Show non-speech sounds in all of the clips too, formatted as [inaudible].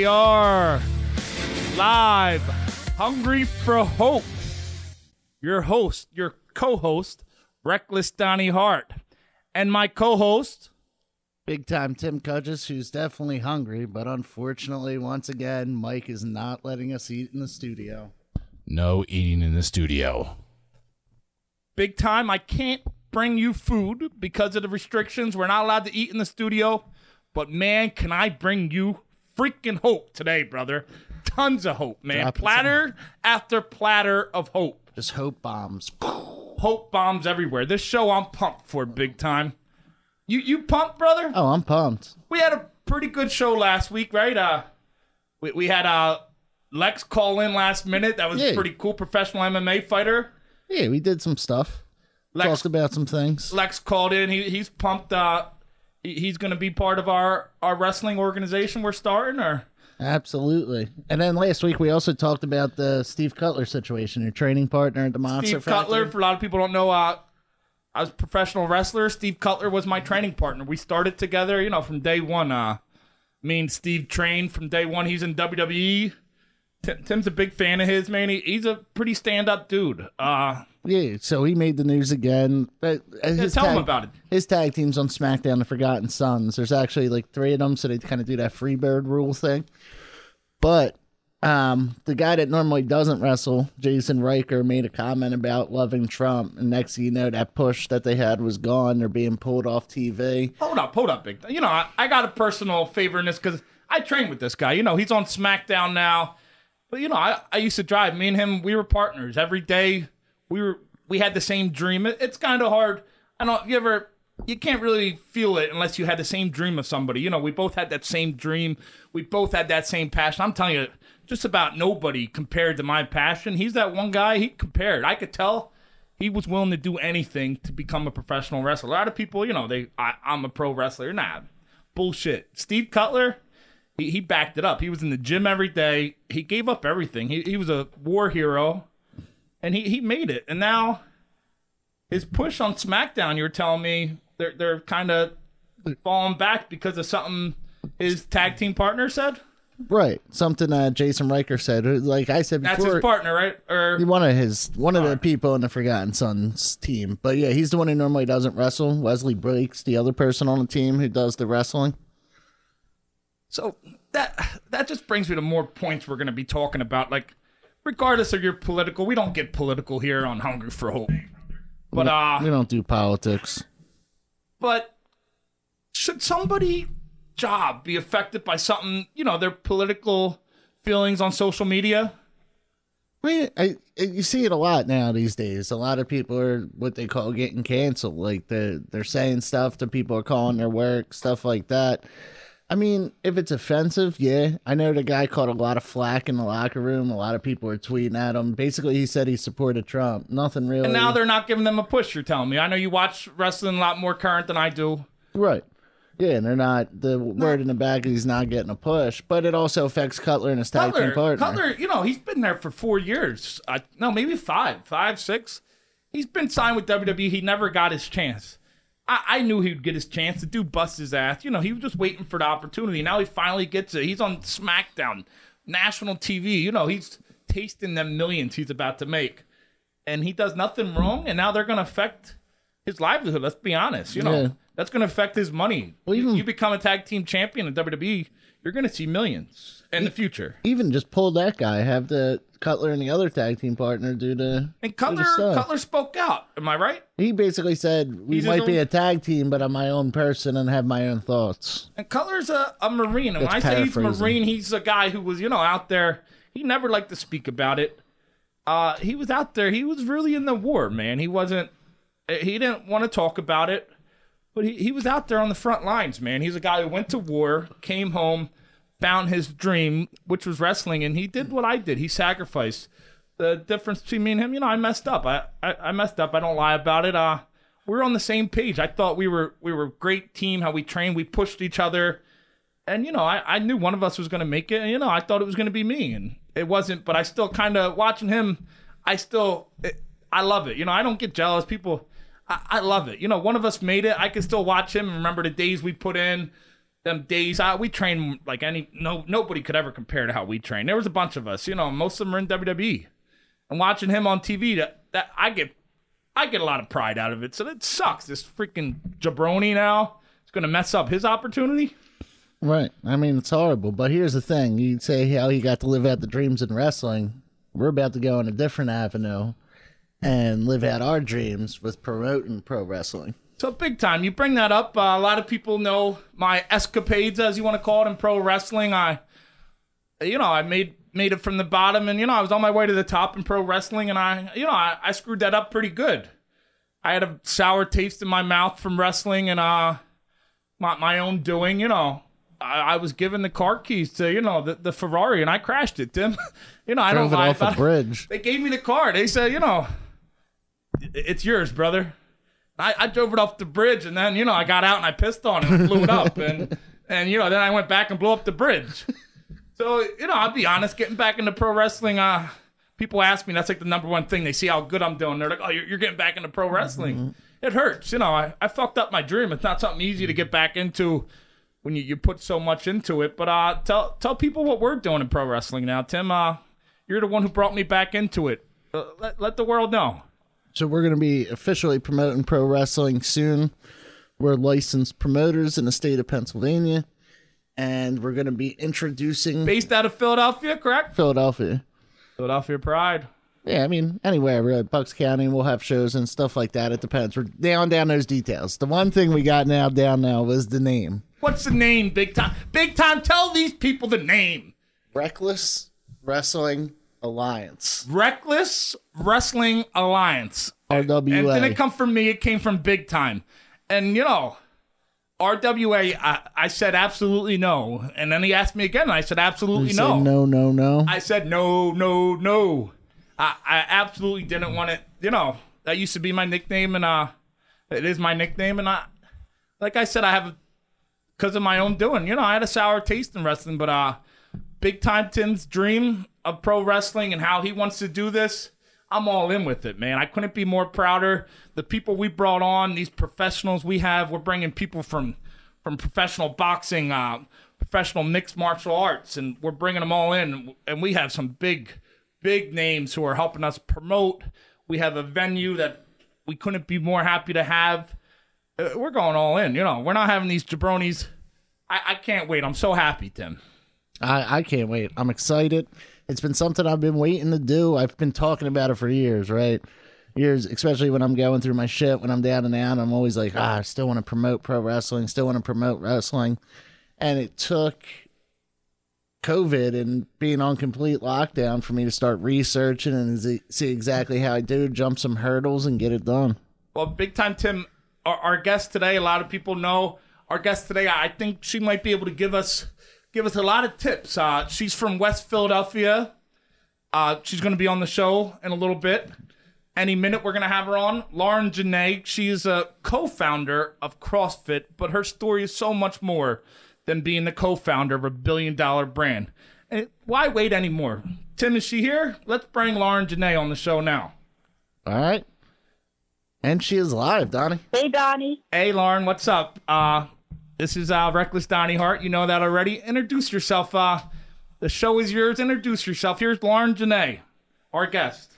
Here we are, live, hungry for hope. Your host, your co host, Reckless Donnie Hart, and my co host, Big time Tim Cudges, who's definitely hungry, but unfortunately, once again, Mike is not letting us eat in the studio. No eating in the studio. Big time. I can't bring you food because of the restrictions. We're not allowed to eat in the studio. But man, can I bring you freaking hope today, brother? Tons of hope, man. Drop it platter after platter of hope. Just hope bombs. Hope bombs everywhere. This show I'm pumped for big time. You you pumped, brother? Oh, I'm pumped. We had a pretty good show last week, right? Uh we, we had uh Lex call in last minute. That was Yeah. pretty cool. Professional MMA fighter. Yeah, we did some stuff. Lex Talked about some things. Lex called in. He he's pumped. Uh, he's going to be part of our our wrestling organization we're starting. Or Absolutely. And then last week, we also talked about the Steve Cutler situation, your training partner at the Monster Steve Cutler. For a lot of people don't know, uh, I was a professional wrestler. Steve Cutler was my training partner. We started together. You know, from day one. Uh, me and Steve trained from day one. He's in WWE. Tim, Tim's a big fan of his, man. He, he's a pretty stand up dude. Uh, Yeah, so he made the news again. Uh, his tell him tag- about it. His tag team's on SmackDown, The Forgotten Sons. There's actually like three of them, so they kind of do that Freebird rule thing. But um, the guy that normally doesn't wrestle, Jason Ryker, made a comment about loving Trump, and next thing you know, that push that they had was gone. They're being pulled off TV. Hold up, hold up, big. You know, I, I got a personal favor in this because I train with this guy. You know, he's on SmackDown now, but you know, I, I used to drive. Me and him, we were partners every day. We were we had the same dream. It, it's kind of hard. I don't. You ever? You can't really feel it unless you had the same dream of somebody. You know, we both had that same dream. We both had that same passion. I'm telling you, just about nobody compared to my passion. He's that one guy. He compared. I could tell he was willing to do anything to become a professional wrestler. A lot of people, you know, they I, I'm a pro wrestler. Nah, bullshit. Steve Cutler, he, he backed it up. He was in the gym every day. He gave up everything. He he was a war hero, and he he made it. And now his push on SmackDown, you were telling me they're they're kind of falling back because of something his tag team partner said. Right, something uh, Jason Ryker said. Like I said before, That's his partner, right? Or one of his one of the people in the Forgotten Sons team. But yeah, he's the one who normally doesn't wrestle. Wesley Blake's, the other person on the team who does the wrestling. So that that just brings me to more points we're going to be talking about. Like, regardless of your political, we don't get political here on Hungry for Hope. But uh, We don't do politics. but should somebody job be affected by something? You know, their political feelings on social media. I mean, I, you see it a lot now these days. A lot of people are what they call getting canceled. Like they're they're saying stuff to people are calling their work, stuff like that. I mean, if it's offensive, yeah. I know the guy caught a lot of flack in the locker room. A lot of people were tweeting at him. Basically, he said he supported Trump. Nothing really. And now they're not giving them a push. You're telling me. I know you watch wrestling a lot more current than I do. right. Yeah, and they're not. The word in the back is he's not getting a push, but it also affects Cutler and his tag team Cutler, partner. Cutler, you know, he's been there for four years. Uh, no, maybe five, five, six. He's been signed with WWE. He never got his chance. I, I knew he'd get his chance. The dude bust his ass. You know, he was just waiting for the opportunity. Now he finally gets it. He's on SmackDown, national TV. You know, he's tasting them millions he's about to make. And he does nothing wrong, and now they're going to affect his livelihood. Let's be honest. You know, Yeah. that's going to affect his money. Well, even- you become a tag team champion in WWE, you're going to see millions in the future. Even just pull that guy, have the Cutler and the other tag team partner do the. And do the Cutler. Cutler spoke out. Am I right? He basically said we He's might be own- a tag team, but I'm my own person and have my own thoughts. And Cutler's a, a Marine. And when I say he's a. Marine, he's a guy who was, you know, out there. He never liked to speak about it. Uh, he was out there. He was really in the war, man. He wasn't. He didn't want to talk about it, but he, he was out there on the front lines, man. He's a guy who went to war, came home, found his dream, which was wrestling, and he did what I did. He sacrificed. The difference between me and him, you know, I messed up. I, I, I messed up. I don't lie about it. Uh, we were on the same page. I thought we were we were a great team. How we trained, we pushed each other, and you know, I, I knew one of us was going to make it. And, you know, I thought it was going to be me, and it wasn't. But I still kind of watching him. I still, it, I love it. You know, I don't get jealous. People, I, I love it. You know, one of us made it. I can still watch him and remember the days we put in. them days. Uh, we train like any no nobody could ever compare to how we train. There was a bunch of us, you know, most of them are in WWE, and watching him on TV, that that I get I get a lot of pride out of it. So that sucks. This freaking jabroni now is going to mess up his opportunity. Right. I mean, it's horrible. But here's the thing: you say how he got to live out the dreams in wrestling. We're about to go on a different avenue and live out our dreams with promoting pro wrestling. So big time. You bring that up. Uh, a lot of people know my escapades, as you want to call it, in pro wrestling. I, you know, I made made it from the bottom, and you know, I was on my way to the top in pro wrestling, and I, you know, I, I screwed that up pretty good. I had a sour taste in my mouth from wrestling, and uh, my my own doing. You know, I, I was given the car keys to you know the, the Ferrari, and I crashed it, Tim. [laughs] you know, I don't Drove it lie off a about it. bridge. They gave me the car. They said, you know, it's yours, brother. I, I drove it off the bridge, and then you know I got out and I pissed on it and blew it up, and [laughs] and you know then I went back and blew up the bridge. So you know I'll be honest, getting back into pro wrestling, uh, people ask me that's like the number one thing. They see how good I'm doing. They're like, oh, you're, you're getting back into pro wrestling. It hurts, you know. I, I fucked up my dream. It's not something easy to get back into when you, you put so much into it. But uh, tell tell people what we're doing in pro wrestling now, Tim. Uh, you're the one who brought me back into it. Uh, let let the world know. So we're going to be officially promoting pro wrestling soon. We're licensed promoters in the state of Pennsylvania, and we're going to be introducing Based out of Philadelphia, correct? Philadelphia. Philadelphia Pride. Yeah, I mean anywhere. We're at Bucks County. We'll have shows and stuff like that. It depends. We're down down those details. The one thing we got now down now was the name. What's the name, Big Time? Big Time, tell these people the name. Reckless Wrestling Alliance. Reckless Wrestling Alliance. RWA. And it didn't come from me, it came from Big Time. And, you know, RWA, I, I said absolutely no. And then he asked me again, and I said absolutely no. no, no, no. I said no, no, no. I, I absolutely didn't want it. You know, that used to be my nickname, and uh, it is my nickname. And I, like I said, I have because of my own doing. You know, I had a sour taste in wrestling, but uh, big time Tim's dream of pro wrestling and how he wants to do this. I'm all in with it, man. I couldn't be more prouder. The people we brought on, these professionals we have, we're bringing people from from professional boxing, uh, professional mixed martial arts, and we're bringing them all in. And we have some big, big names who are helping us promote. We have a venue that we couldn't be more happy to have. Uh, We're going all in. You know, we're not having these jabronis. I, I can't wait. I'm so happy, Tim. I, I can't wait. I'm excited. It's been something I've been waiting to do. I've been talking about it for years, right? Years, especially when I'm going through my shit, when I'm down and out, I'm always like, ah, I still want to promote pro wrestling, still want to promote wrestling. And it took COVID and being on complete lockdown for me to start researching and see exactly how I do, jump some hurdles and get it done. Well, big time, Tim. Our, our guest today. A lot of people know our guest today. I think she might be able to give us give us a lot of tips. Uh, she's from West Philadelphia. Uh, she's going to be on the show in a little bit. Any minute, we're going to have her on. Lauren Jenai. She is a co-founder of CrossFit, but her story is so much more than being the co-founder of a billion-dollar brand. And why wait anymore? Tim, is she here? Let's bring Lauren Jenai on the show now. All right. And she is live, Donnie. Hey, Donnie. Hey, Lauren, what's up? Uh, this is uh, Reckless Donnie Hart. You know that already. Introduce yourself. Uh, the show is yours. Introduce yourself. Here's Lauren Jenai, our guest.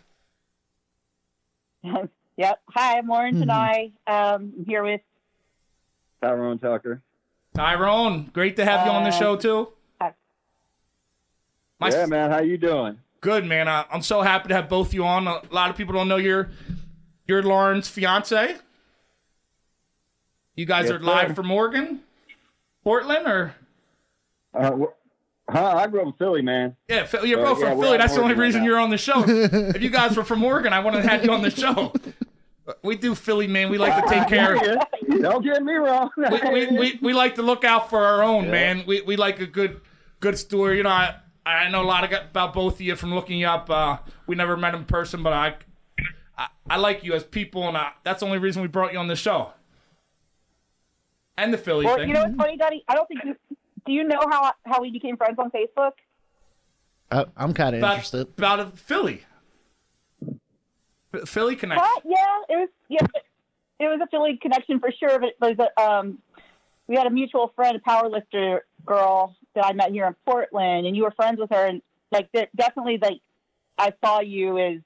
[laughs] yep. Hi, I'm Lauren Mm-hmm. Um, I'm here with Tyrone Tucker. Tyrone, great to have you on the Uh, show too. hi. My yeah, man. How you doing? good man. Uh, I'm so happy to have both you on. A lot of people don't know you're you're Lauren's fiance. You guys Yes, are live sir. from Oregon, Portland, or Uh, huh, I grew up in Philly, man. Yeah, you're Uh, both yeah, from Philly. That's the only working right reason you're on the show. [laughs] if you guys were from Oregon, I wouldn't have had you on the show. We do Philly, man. We like to take [laughs] care. Yeah, Don't get me wrong. We, we, we, we like to look out for our own, man. We, we like a good good story. You know, I, I know a lot of, about both of you from looking you up. Uh, we never met in person, but I, I, I like you as people, and I, that's the only reason we brought you on the show. And the Philly Well, thing. you know what's funny, Daddy? I don't think you. Do you know how how we became friends on Facebook? Uh, I'm kind of interested. about a Philly. Philly connection. What? Yeah, it was. Yeah, it was a Philly connection for sure. But it was a, um, we had a mutual friend, a powerlifter girl that I met here in Portland, and you were friends with her, and like de- definitely like I saw you as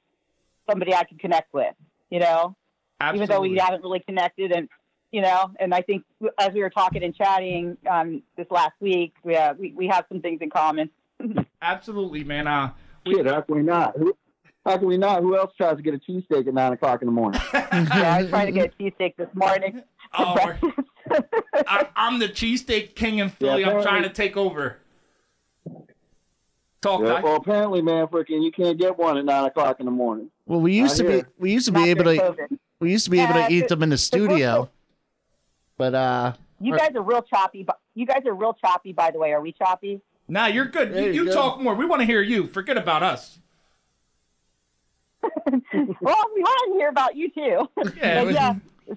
somebody I could connect with, you know, Absolutely. even though we haven't really connected, and you know, and I think as we were talking and chatting um, this last week, we, uh, we we have some things in common. [laughs] Absolutely, man. Uh, Shit, how can we not? Who, how can we not? Who else tries to get a cheesesteak at nine o'clock in the morning? [laughs] yeah, I was trying to get a cheesesteak this morning. [laughs] Oh. I, I'm the cheesesteak king in Philly. Yeah, I'm trying to take over. Talk, Yeah, well, apparently, man, freaking, you can't get one at nine o'clock in the morning. Well, we used I to be we used to Not be able to COVID. we used to be able to eat them in the studio, still- but uh, You guys are real choppy. But you guys are real choppy, by the way. Are we choppy? Nah, you're good. There You, you you go. talk more. We want to hear you. Forget about us. [laughs] well, we want to hear about you too. [laughs] Yeah, But yeah.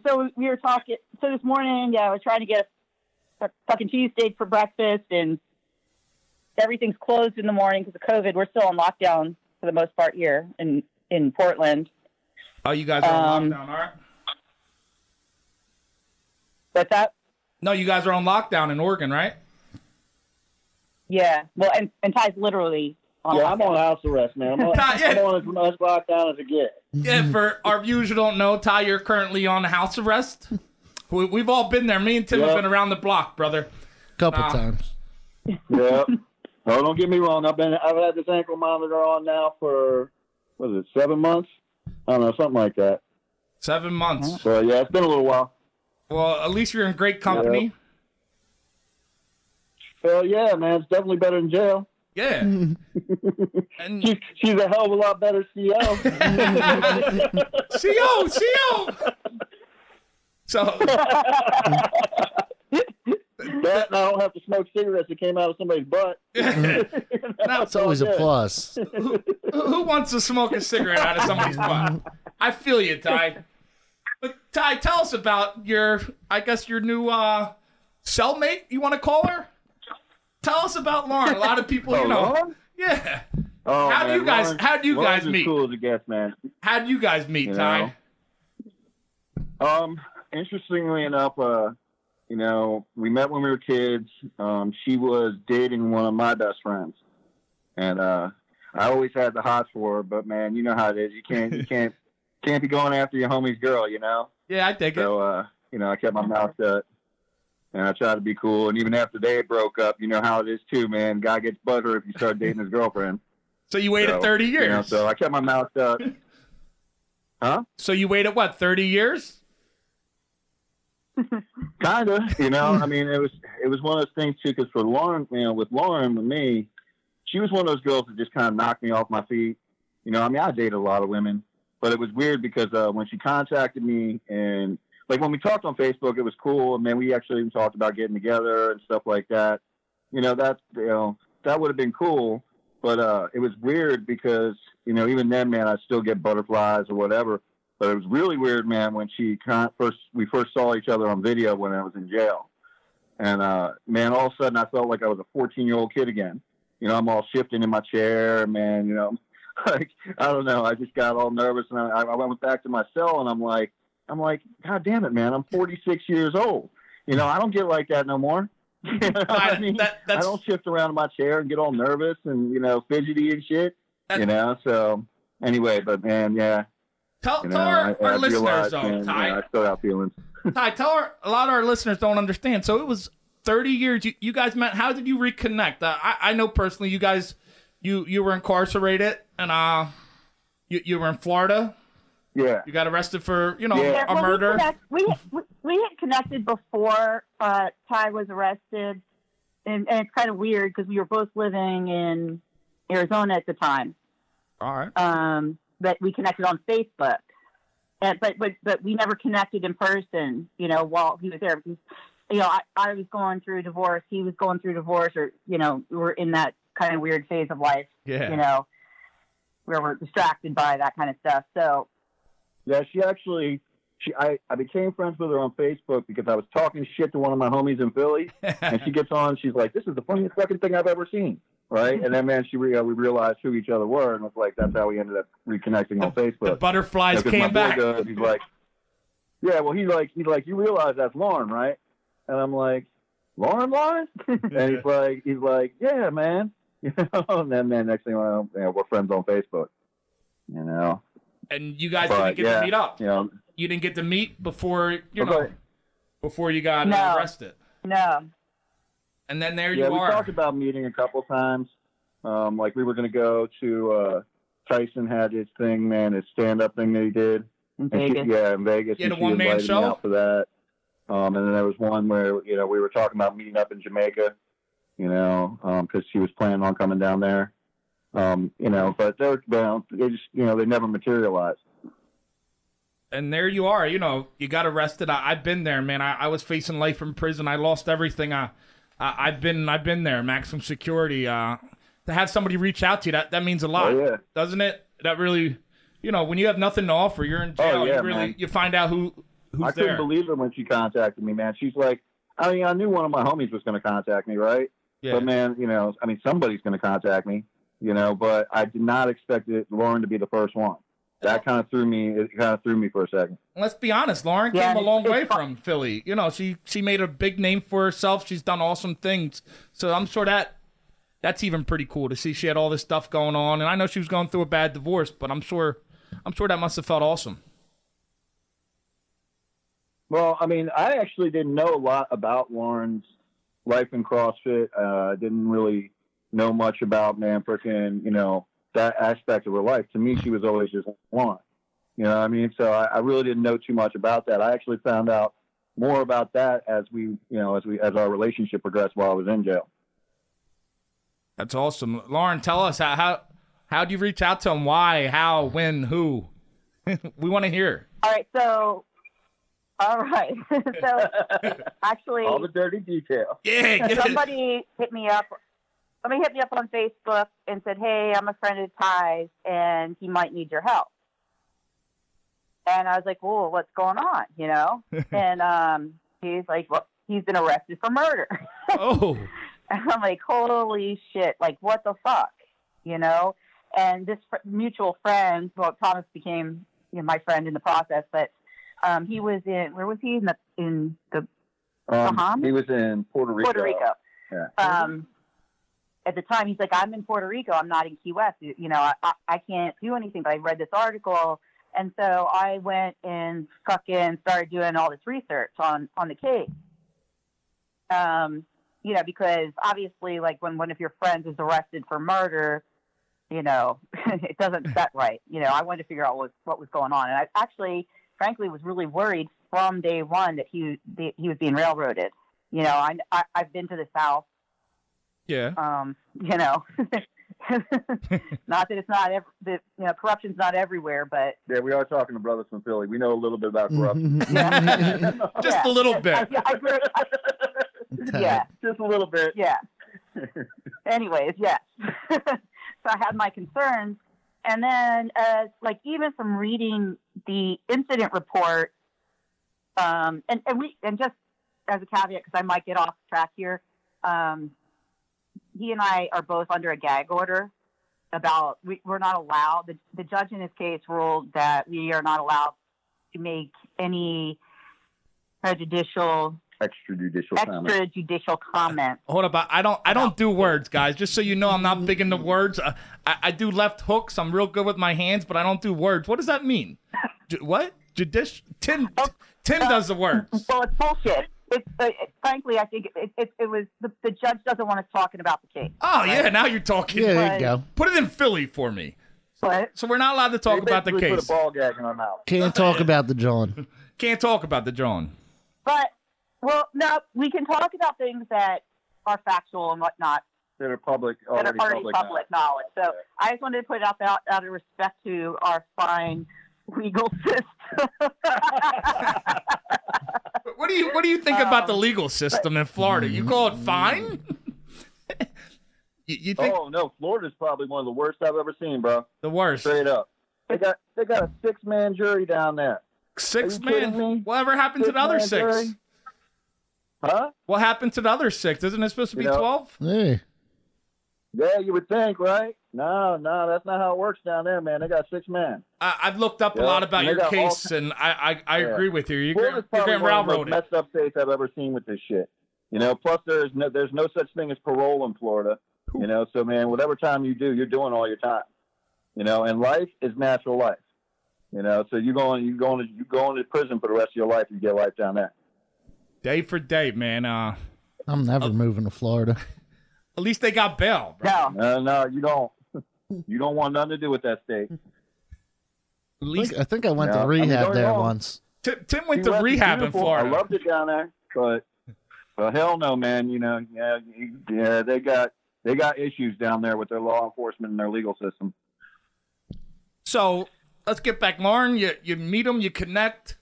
So we were talking. So this morning, yeah, I was trying to get a, a fucking cheesesteak for breakfast, and everything's closed in the morning because of COVID. We're still on lockdown for the most part here in in Portland. Oh, you guys are on Um, lockdown, all right? But that, No, you guys are on lockdown in Oregon, right? yeah. Well, and and Ty's literally on. Yeah, I'm on house arrest, man. I'm [laughs] on, Not yet. I'm on as much lockdown as I get. Yeah, for our viewers who don't know, Ty, you're currently on house arrest. We, we've all been there. Me and Tim have been around the block, brother. A couple Nah. times. Yeah. oh, don't get me wrong. I've been I've had this ankle monitor on now for what is it, seven months? I don't know, something like that. Seven months. So yeah, it's been a little while. Well, at least you're in great company. So yeah, man, it's definitely better than jail. Yeah. [laughs] and She's she's a hell of a lot better CEO. CO, CO. So that and I don't have to smoke cigarettes that came out of somebody's butt. [laughs] That's always a plus. who, who wants to smoke a cigarette out of somebody's butt? I feel you, Ty. But Ty, tell us about your, I guess your new uh, cellmate. You want to call her? Tell us about Lauren. A lot of people, you Oh, know. Lauren? Yeah. Oh, How do you guys- how do you Lauren's guys meet? Cool as it gets, man. How do you guys meet, You Ty? know. Um, interestingly enough, uh, you know, we met when we were kids. Um, she was dating one of my best friends, and uh, I always had the hots for her. But man, you know how it is. You can't, you can't, can't be going after your homie's girl. You know. Yeah, I dig it. So, uh, you know, I kept my mouth shut, and I tried to be cool. And even after they broke up, you know how it is too, man. Guy gets butter if you start dating his girlfriend. [laughs] So you waited So, 30 years. You know, so I kept my mouth shut. [laughs] Huh? So you waited what, 30 years? [laughs] kind of you know i mean it was it was one of those things too because for lauren you know with lauren with me she was one of those girls that just kind of knocked me off my feet you know i mean i dated a lot of women but it was weird because uh when she contacted me and like when we talked on facebook it was cool and then we actually even talked about getting together and stuff like that you know that you know that would have been cool but uh it was weird because you know even then man i still get butterflies or whatever but it was really weird, man, when she con- first we first saw each other on video when I was in jail, and uh, man, all of a sudden I felt like I was a 14 year old kid again. You know, I'm all shifting in my chair, man. You know, [laughs] like I don't know, I just got all nervous, and I, I went back to my cell, and I'm like, I'm like, God damn it, man, I'm 46 years old. You know, I don't get like that no more. [laughs] You know what I mean? that, I don't shift around in my chair and get all nervous and you know fidgety and shit. That- you know, so anyway, but man, yeah, tell, you tell our, I, our I listeners, realized, though, man, Ty. yeah, I still have feelings. [laughs] Ty, tell our, a lot of our listeners don't understand. So it was 30 years. You, you guys met. How did you reconnect? Uh, I, I know personally, you guys, you you were incarcerated, and uh, you you were in Florida. Yeah, You got arrested for you know Yeah. a well, murder. We, connect, we, we we had connected before uh, Ty was arrested, and, and it's kind of weird because we were both living in Arizona at the time. All right. Um, but we connected on Facebook, and, but but but we never connected in person. You know, while he was there, because you know I, I was going through a divorce, he was going through divorce, or you know we were in that kind of weird phase of life. Yeah. You know, where we're distracted by that kind of stuff. So yeah. She actually, she I, I became friends with her on Facebook because I was talking shit to one of my homies in Philly, [laughs] and she gets on. She's like, "This is the funniest fucking thing I've ever seen." Right, and then man, she re- uh, we realized who each other were, and it's like that's how we ended up reconnecting on Facebook. the butterflies Because came back. does, he's like, yeah, well, he's like, he's like, you realize that's Lauren, right? And I'm like, Lauren, Lauren, [laughs] and he's like, he's like, yeah, man. [laughs] You know, and then man, next thing I know, you know, we're friends on Facebook. You know, And you guys But, didn't get yeah, to meet up. you know, You didn't get to meet before you know Okay. before you got No. arrested. No. And then there yeah, you we are. We talked about meeting a couple times. Um, like we were going to go to uh, Tyson had his thing, man, his stand up thing that he did. In And she- yeah, in Vegas. Yeah, and the one-man show? Me out for that. Um, and then there was one where you know we were talking about meeting up in Jamaica. You know, because she was planning on coming down there. Um, you know, but they're well, they just you know they never materialized. and there you are. You know, you got arrested. I, I've been there, man. I, I was facing life in prison. I lost everything. I, I I've been I've been there. Maximum security. Uh, to have somebody reach out to you, that that means a lot, Oh, yeah. doesn't it? That really, you know, when you have nothing to offer, you're in jail. Oh, yeah, you really man. you find out who who's I couldn't there. believe it when she contacted me, man. She's like, I mean, I knew one of my homies was going to contact me, right? Yeah. But man, you know, I mean, somebody's going to contact me, you know. But I did not expect it, Lauren to be the first one. That kind of threw me. It kind of threw me for a second. Let's be honest, Lauren Yeah, came a long way fu- from Philly. You know, she she made a big name for herself. She's done awesome things. So I'm sure that that's even pretty cool to see she had all this stuff going on. And I know she was going through a bad divorce, but I'm sure I'm sure that must have felt awesome. Well, I mean, I actually didn't know a lot about Lauren's life in CrossFit. Uh, I didn't really know much about man freaking, you know, that aspect of her life. To me, she was always just one. You know what I mean? So I, I really didn't know too much about that. I actually found out more about that as we, you know, as we as our relationship progressed while I was in jail. That's awesome. Lauren, tell us how how how do you reach out to him? Why? How? When? Who? [laughs] we want to hear. All right. So, all right. [laughs] so, [laughs] actually, All the dirty details. Yeah, somebody hit me up. Somebody hit me up on Facebook and said, "Hey, I'm a friend of Ty's, and he might need your help." And I was like, "Whoa, what's going on?" You know. [laughs] and um, he's like, "Well, he's been arrested for murder." Oh, And I'm like, holy shit, like what the fuck, you know? And this fr- mutual friend, well, Thomas became you know, my friend in the process, but um, he was in, where was he? In the, in the Um, Bahamas? he was in Puerto Rico. Puerto Rico. Yeah. Um, at the time, he's like, I'm in Puerto Rico. I'm not in Key West. You, you know, I, I, I can't do anything. But I read this article, and so I went and fucking started doing all this research on on the case. Um, you know, because obviously, like when one of your friends is arrested for murder, you know, [laughs] it doesn't set right. You know, I wanted to figure out what what was going on, and I actually, frankly, was really worried from day one that he that he was being railroaded. You know, I, I I've been to the South yeah. um, you know, [laughs] not that it's not ev- that you know corruption's not everywhere, but Yeah, we are talking to brothers from Philly. We know a little bit about corruption. Mm-hmm. [laughs] [laughs] Just yeah. a little I, bit. I, grew- I, yeah, Just a little bit. yeah. Anyways, yes. so I had my concerns, and then uh, like even from reading the incident report, um, and and we and just as a caveat because I might get off track here, um, he and I are both under a gag order about we, we're not allowed. The, the judge in this case ruled that we are not allowed to make any prejudicial, Extrajudicial comment. extrajudicial comments. Hold up, I I don't I don't do words, guys. Just so you know, I'm not big into words. Uh, I, I do left hooks. I'm real good with my hands, but I don't do words. What does that mean? Ju- what? Judici- Tim Tim does the words. Well, it's bullshit. It's, uh, it, frankly, I think it, it, it was the, the judge doesn't want us talking about the case. Oh yeah, now you're talking. Yeah, there But- you go. Put it in Philly for me. But So we're not allowed to talk about the basically case. Put a ball gag in our mouth. Can't talk [laughs] about the John. Can't talk about the John. but well, no, we can talk about things that are factual and whatnot That are public, that are already, already public. public, knowledge. So I just wanted to put it out out, out of respect to our fine legal [laughs] system. What do you What do you think about the um, legal system in Florida? You call it fine? Mm-hmm. [laughs] you, you think Oh no, Florida's probably one of the worst I've ever seen, bro. the worst? Straight up. They got they got a six man jury down there. Six Are you man. me? Whatever happened to the other Six-man six? jury? Huh? What happened to the other six? Isn't it supposed to be You know- twelve? Hey, Yeah, you would think, right? No, no, that's not how it works down there, man. They got six men. I, I've looked up a lot about and your got all case, and I I, I Yeah. agree with you. You're, Florida's you're getting one the most railroaded. messed up states I've ever seen with this shit. You know, plus there's no there's no such thing as parole in Florida. You know, so man, whatever time you do, you're doing all your time. You know, and life is natural life. You know, so you're going you're going to you going to prison for the rest of your life. You get life down there. Day for day, man. Uh, I'm never moving to Florida. at least they got bail. Bro. No, No, no, you don't. You don't want nothing to do with that state. [laughs] At I least think, I think I went No, to I mean, rehab there wrong. once. Tim, Tim went Key to rehab in. Florida. I loved it down there, but but hell no, man. You know, yeah, yeah, they got they got issues down there with their law enforcement and their legal system. So let's get back, Lauren. You you meet them, you connect.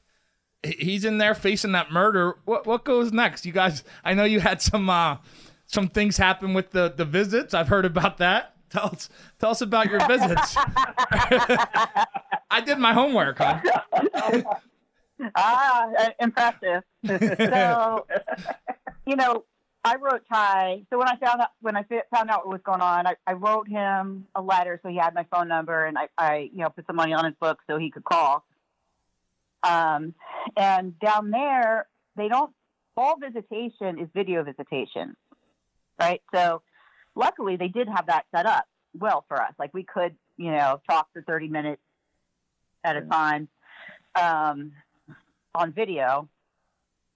He- He's in there facing that murder. What what goes next? You guys, I know you had some uh, some things happen with the the visits. I've heard about that. Tell us tell us about your visits. [laughs] I did my homework, huh? [laughs] ah, uh, impressive. so, you know, I wrote Ty. So when I found out when I found out what was going on, I, I wrote him a letter so he had my phone number, and I, I you know put some money on his book so he could call. Um, and down there, they don't. All visitation is video visitation, right? So, luckily, they did have that set up well for us. Like we could, you know, talk for thirty minutes at a time. Um, on video.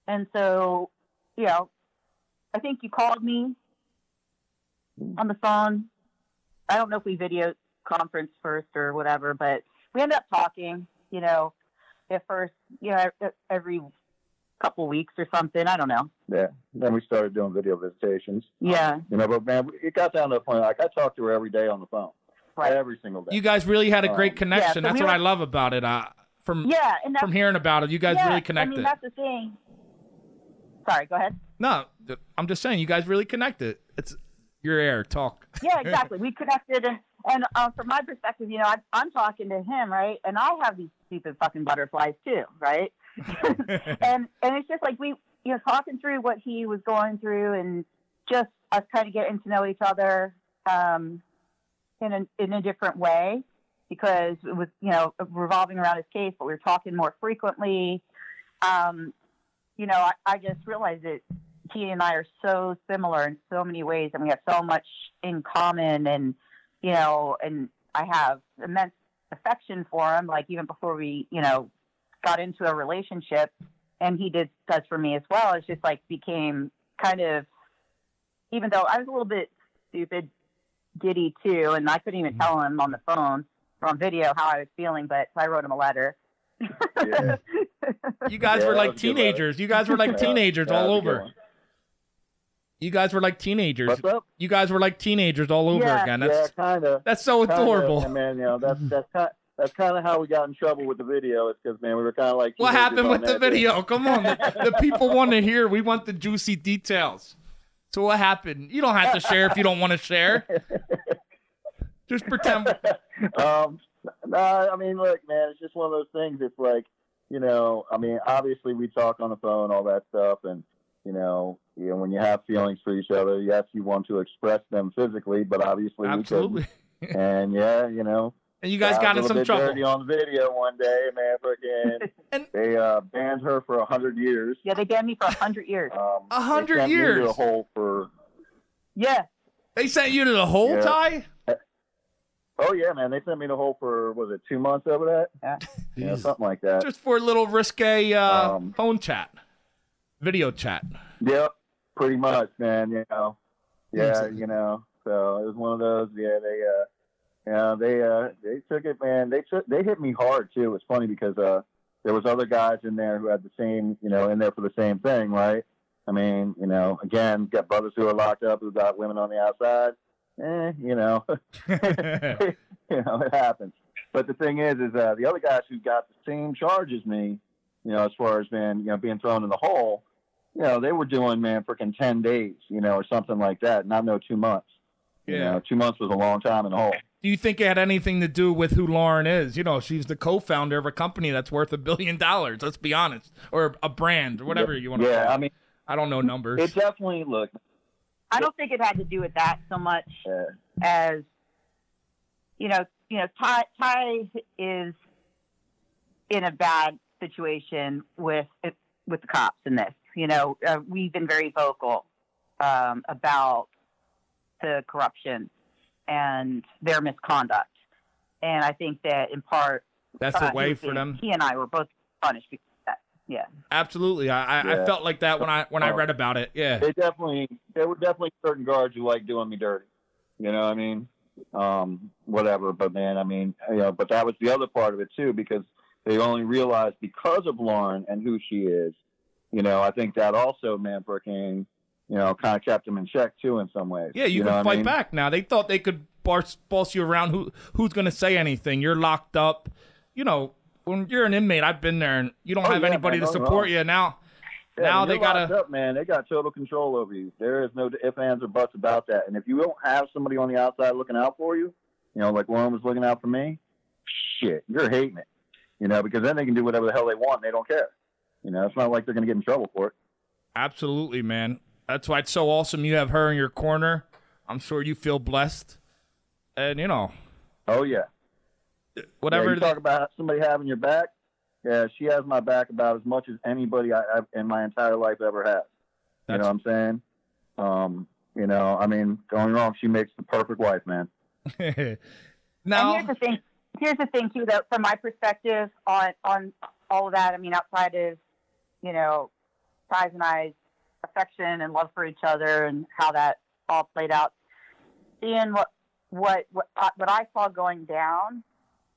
And so, you know, I think you called me on the phone. I don't know if we video conference first or whatever, but we ended up talking, you know, at first, you know, every couple weeks or something. I don't know. Yeah. Then we started doing video visitations. Yeah. You know, but man, it got down to the point like I talked to her every day on the phone, Right. every single day. You guys really had a great Um, connection. yeah, so That's we what were- I love about it. Uh, from Yeah. And from hearing about it, you guys yeah, really I mean, that's the thing. Sorry, go ahead. no, I'm just saying, you guys really connected. It's your air talk. yeah, [laughs] exactly. We connected, and, uh, from my perspective, you know, I, I'm talking to him, right? And I have these stupid fucking butterflies too, right? [laughs] and and it's just like we, you know, talking through what he was going through, and just us kind of getting to know each other um, in a in a different way because it was, you know, revolving around his case, but we were talking more frequently. Um, you know, I, I just realized that he and I are so similar in so many ways, and we have so much in common. And you know, and I have immense affection for him. Like even before we, you know, got into a relationship, and he did does for me as well. It's just like became kind of, even though I was a little bit stupid, giddy too, and I couldn't even mm-hmm. tell him on the phone or on video how I was feeling, but I wrote him a letter. Yeah. [laughs] You guys Yeah, were like was a good teenagers. You guys were like Yeah, teenagers all was a good over. You guys were like teenagers. What's up? You guys were like teenagers all over Yeah. again. yeah, That's kind of. that's so adorable. man, you know, that's [laughs] that's kind that's kind of how we got in trouble with the video. It's because man, we were kind of like What happened with the that day. video? Come on, the, the people [laughs] want to hear. We want the juicy details. So what happened? You don't have to share if you don't want to share. [laughs] Just pretend. um, no, I mean, look, man, it's just one of those things. It's like, you know, I mean, obviously we talk on the phone, all that stuff, and you know, you know, when you have feelings for each other, yes, you want to express them physically, but obviously, we Absolutely. couldn't. [laughs] And yeah, you know, And you guys I got in some little bit dirty trouble. on video one day, man. Freaking, [laughs] And- they uh, banned her for a hundred years. yeah, they banned me for a hundred years. Um, A they hundred sent me to years? a hole for. Yeah, They sent you to the hole, Yeah. Ty. Oh yeah, man. They sent me to the hole for was it two months over that? Yeah. You [laughs] know, something like that. Just for a little risque uh, Um, phone chat, video chat. Yep, pretty much, man. You know, yeah, you know. So it was one of those. Yeah, they, uh, yeah, they, uh, they took it, man. They took, they hit me hard too. It was funny because uh, there was other guys in there who had the same, you know, in there for the same thing, right? I mean, you know, again, got brothers who are locked up who got women on the outside. Eh, you know, [laughs] you know, it happens. But the thing is, is uh, the other guys who got the same charge as me, you know, as far as being, you know, being thrown in the hole, you know, they were doing man freaking ten days, you know, or something like that. Not no two months. You Yeah. know, two months was a long time in the hole. Do you think it had anything to do with who Lauren is? You know, she's the co-founder of a company that's worth a billion dollars. Let's be honest, or a brand, or whatever you want to Yeah, call it. I mean, I don't know numbers. it definitely look. I don't think it had to do with that so much Uh, as you know, you know, Ty Ty is in a bad situation with with the cops in this. You know, uh, we've been very vocal um, about the corruption and their misconduct. And I think that in part, That's uh, a way for them. He and I were both punished because of that. Yeah. Absolutely. I, I, I felt like that when I when I Oh. read about it. Yeah. They definitely there were definitely certain guards who like doing me dirty. You know what I mean? Um, whatever. But man, I mean, you know, but that was the other part of it too, because they only realized because of Lauren and who she is. You know, I think that also man freaking, you know, kind of kept him in check too in some ways. Yeah, you, know can fight I mean? back now. They thought they could boss, boss you around. Who who's going to say anything? You're locked up. You know, when you're an inmate, I've been there, and you don't Oh, have yeah, anybody man, to support you. Now, Yeah, now they gotta. up, man. They got total control over you. There is no ifs, ands, or buts about that. And if you don't have somebody on the outside looking out for you, you know, like Lauren was looking out for me, shit, you're hating it. You know, because then they can do whatever the hell they want. and They don't care. You know, it's not like they're going to get in trouble for it. Absolutely, man. That's why it's so awesome. You have her in your corner. I'm sure you feel blessed, and you know, Oh yeah. whatever. Yeah, you talk about somebody having your back. Yeah, she has my back about as much as anybody I, I in my entire life ever has. You know what I'm saying? Um, you know, I mean, going wrong, she makes the perfect wife, man. [laughs] now, And here's the thing. Here's the thing too, though, from my perspective on on all of that. I mean, outside of you know, Size and I's affection and love for each other, and how that all played out. Seeing what what what uh, what I saw going down,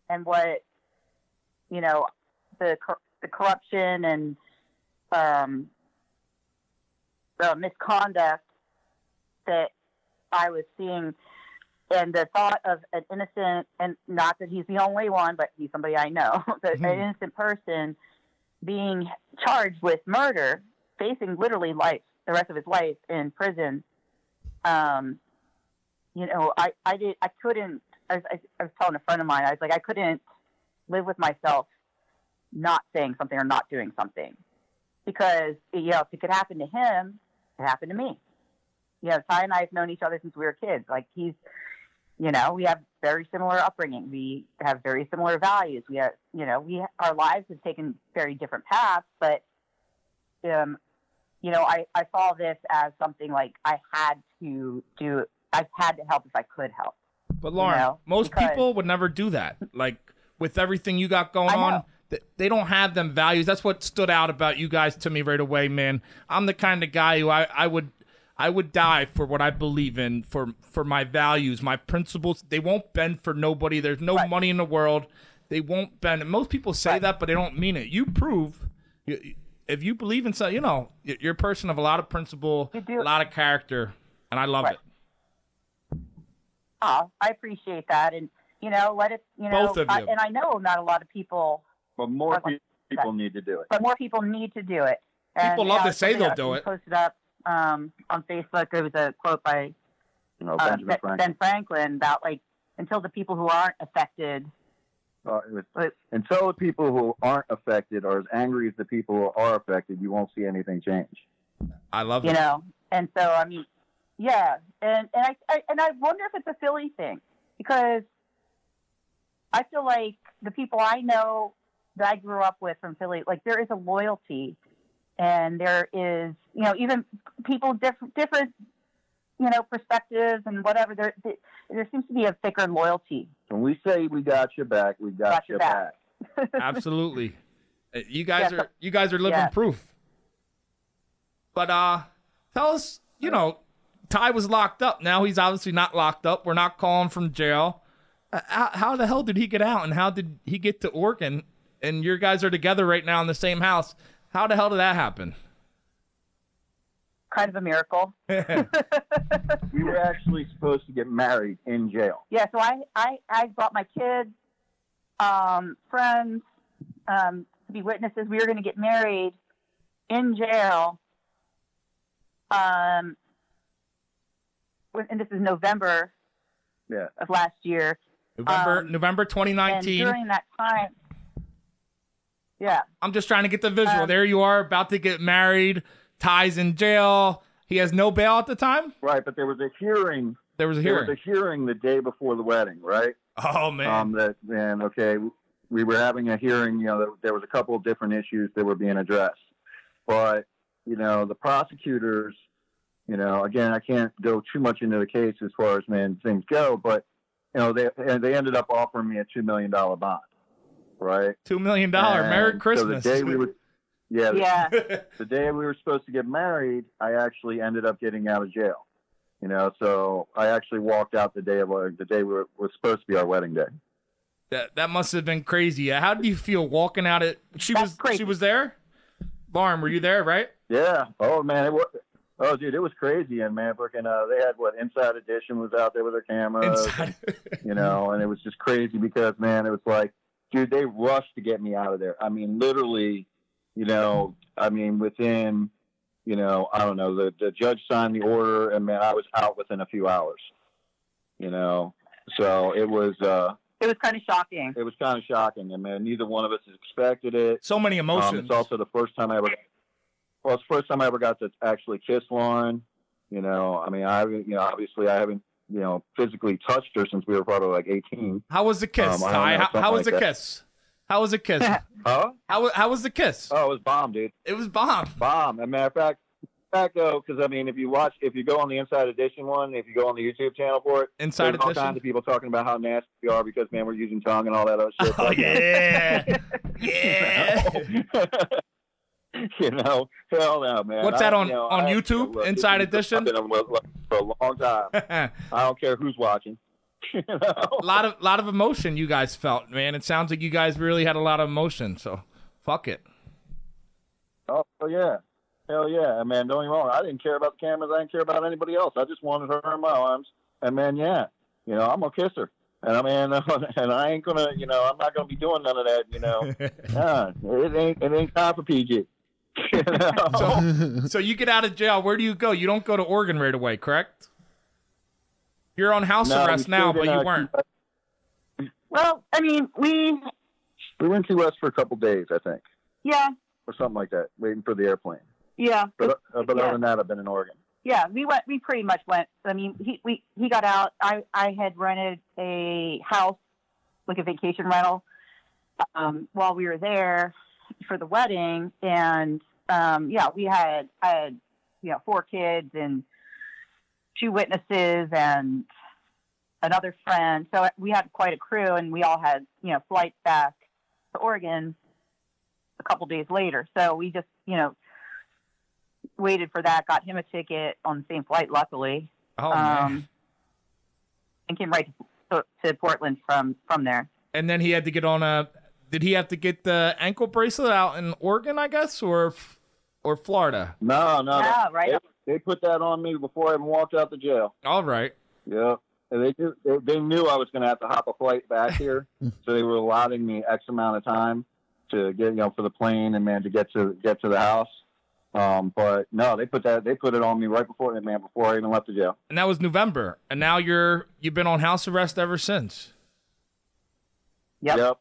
and what you know, the cor- the corruption and um, the misconduct that I was seeing and the thought of an innocent and not that he's the only one but he's somebody i know [laughs] but Hmm. an innocent person being charged with murder facing literally life the rest of his life in prison. Um you know i i did i couldn't I was, I, I was telling a friend of mine i was like i couldn't live with myself not saying something or not doing something. Because you know if it could happen to him it happened to me. You know, Ty and I have known each other since we were kids. Like he's, you know, we have very similar upbringing. We have very similar values. We have, you know, we our lives have taken very different paths, but, um, you know, I I saw this as something like I had to do. I had to help if I could help. but Lauren, know, most because- people would never do that. Like with everything you got going on, th- they don't have them values. That's what stood out about you guys to me right away, man. I'm the kind of guy who I, I would I would die for what I believe in, for for my values, my principles. They won't bend for nobody. There's no Right. money in the world. They won't bend. And most people say Right. that, but they don't mean it. You prove. You, if you believe in something, you know, you're a person of a lot of principle, a lot of character, and I love Right. it. Oh, I appreciate that, and you know, let it, you know, Both of I, you. and I know not a lot of people, But more Okay. people need to do it. but more people need to do it. And, People you love know, to say they'll that do we it. Posted up um, on Facebook. It was a quote by You know, uh, Ben Franklin. Ben Franklin about like until the people who aren't affected. Uh, it was, But- until the people who aren't affected are as angry as the people who are affected, you won't see anything change. I love that you it. know. And so I mean, yeah, and and I, I and I wonder if it's a Philly thing because I feel like the people I know that I grew up with from Philly, like there is a loyalty, and there is you know even people different different you know perspectives and whatever. There there seems to be a thicker loyalty. When we say we got your back, we got, Got your your back. back. [laughs] Absolutely. Uh, You guys Yeah, are you guys are living yeah. proof. But uh tell us, you know, Ty was locked up. Now he's obviously not locked up. We're not calling from jail. Uh, how, how the hell did he get out and how did he get to Oregon? And your guys are together right now in the same house. How the hell did that happen? kind of a miracle. [laughs] [laughs] We were actually supposed to get married in jail. Yeah, so I I, I brought my kids, um, friends, um, to be witnesses. We were going to get married in jail. Um, and this is November Yeah. of last year. November Um, November And 2019. during that time, yeah, I'm just trying to get the visual. Um, there you are about to get married. Ty's in jail. He has no bail at the time? Right, but there was a hearing. There was a hearing. There was a hearing the day before the wedding, right? oh man. Um, that and okay, we were having a hearing. You know, there, there was a couple of different issues that were being addressed, but you know, the prosecutors, you know, again, I can't go too much into the case as far as man things go, but you know, they and they ended up offering me a two million dollar bond, right? Two million dollar. And Merry so Christmas. the day we were, yeah, the- Yeah. [laughs] the day we were supposed to get married, I actually ended up getting out of jail. You know, so I actually walked out the day of our, the day we were, was supposed to be our wedding day. that that must have been crazy. How did you feel walking out it? She That's was crazy. she was there. Lauren, were you there? Right. Yeah. Oh man, it was. Oh dude, it was crazy. And man, freaking, uh, they had what Inside Edition was out there with their cameras. Inside. you know, and it was just crazy because man, it was like, dude, they rushed to get me out of there. I mean, literally, you know, I mean, within, you know, I don't know, the the judge signed the order, and man, I was out within a few hours. You know, so it was uh, It was kind of shocking. it was kind of shocking, and man, neither one of us expected it. so many Um, emotions. it's also the first time I ever, well, it's the first time I ever got to actually kiss Lauren. You know, I mean, I, you know, obviously I haven't, you know, physically touched her since we were probably like 18. how was the kiss, Um, I Ty? know, How, how was like the that. kiss? How was the kiss? [laughs] Huh? how how was the kiss? Oh, it was bomb, dude. It was bomb. Bomb. As a matter of fact, fact though, because I mean, if you watch, if you go on the Inside Edition one, if you go on the YouTube channel for it, Inside there's all kinds of people talking about how nasty we are because man, we're using tongue and all that other [laughs] shit. Oh Like, yeah, [laughs] yeah. [laughs] you know, hell no, man. What's I- that on- you know, on I- YouTube, Inside Edition? I've been on for a long time. [laughs] I don't care who's watching. [laughs] you know? a lot of lot of emotion you guys felt, man. It sounds like you guys really had a lot of emotion. So, fuck it. Oh yeah, hell yeah, man. Don't get me wrong. I didn't care about the cameras. I didn't care about anybody else. I just wanted her in my arms. And man, yeah, you know, I'm gonna kiss her. And I mean, and I ain't gonna, you know, I'm not gonna be doing none of that. You know, nah, it ain't, it ain't time for PG. You [laughs] know? So, so you get out of jail. Where do you go? You don't go to Oregon right away, correct? You're on house No, arrest now, but you weren't. Well, I mean, we, We went to West for a couple days, I think, yeah, or something like that, waiting for the airplane. yeah, But, uh, but Yeah. other than that, I've been in Oregon. yeah. We went. We pretty much went. I mean, he we he got out. I I had rented a house, like a vacation rental, um, while we were there for the wedding, and um, yeah, we had I had you know four kids and two witnesses and another friend. So we had quite a crew, and we all had you know flights back to Oregon a couple days later. So we just you know waited for that, got him a ticket on the same flight, luckily, Oh um, and came right to, to Portland from from there. And then he had to get on a. Did he have to get the ankle bracelet out in Oregon, I guess, or or Florida? No, no, Yeah, right. They, they put that on me before I even walked out the jail. All right. Yeah. And they, knew- they they knew I was going to have to hop a flight back here, [laughs] so they were allotting me X amount of time to get you know for the plane and man to get to get to the house. Um, but no, they put that they put it on me right before man before I even left the jail. And that was November, and now you're you've been on house arrest ever since. Yep. Yep.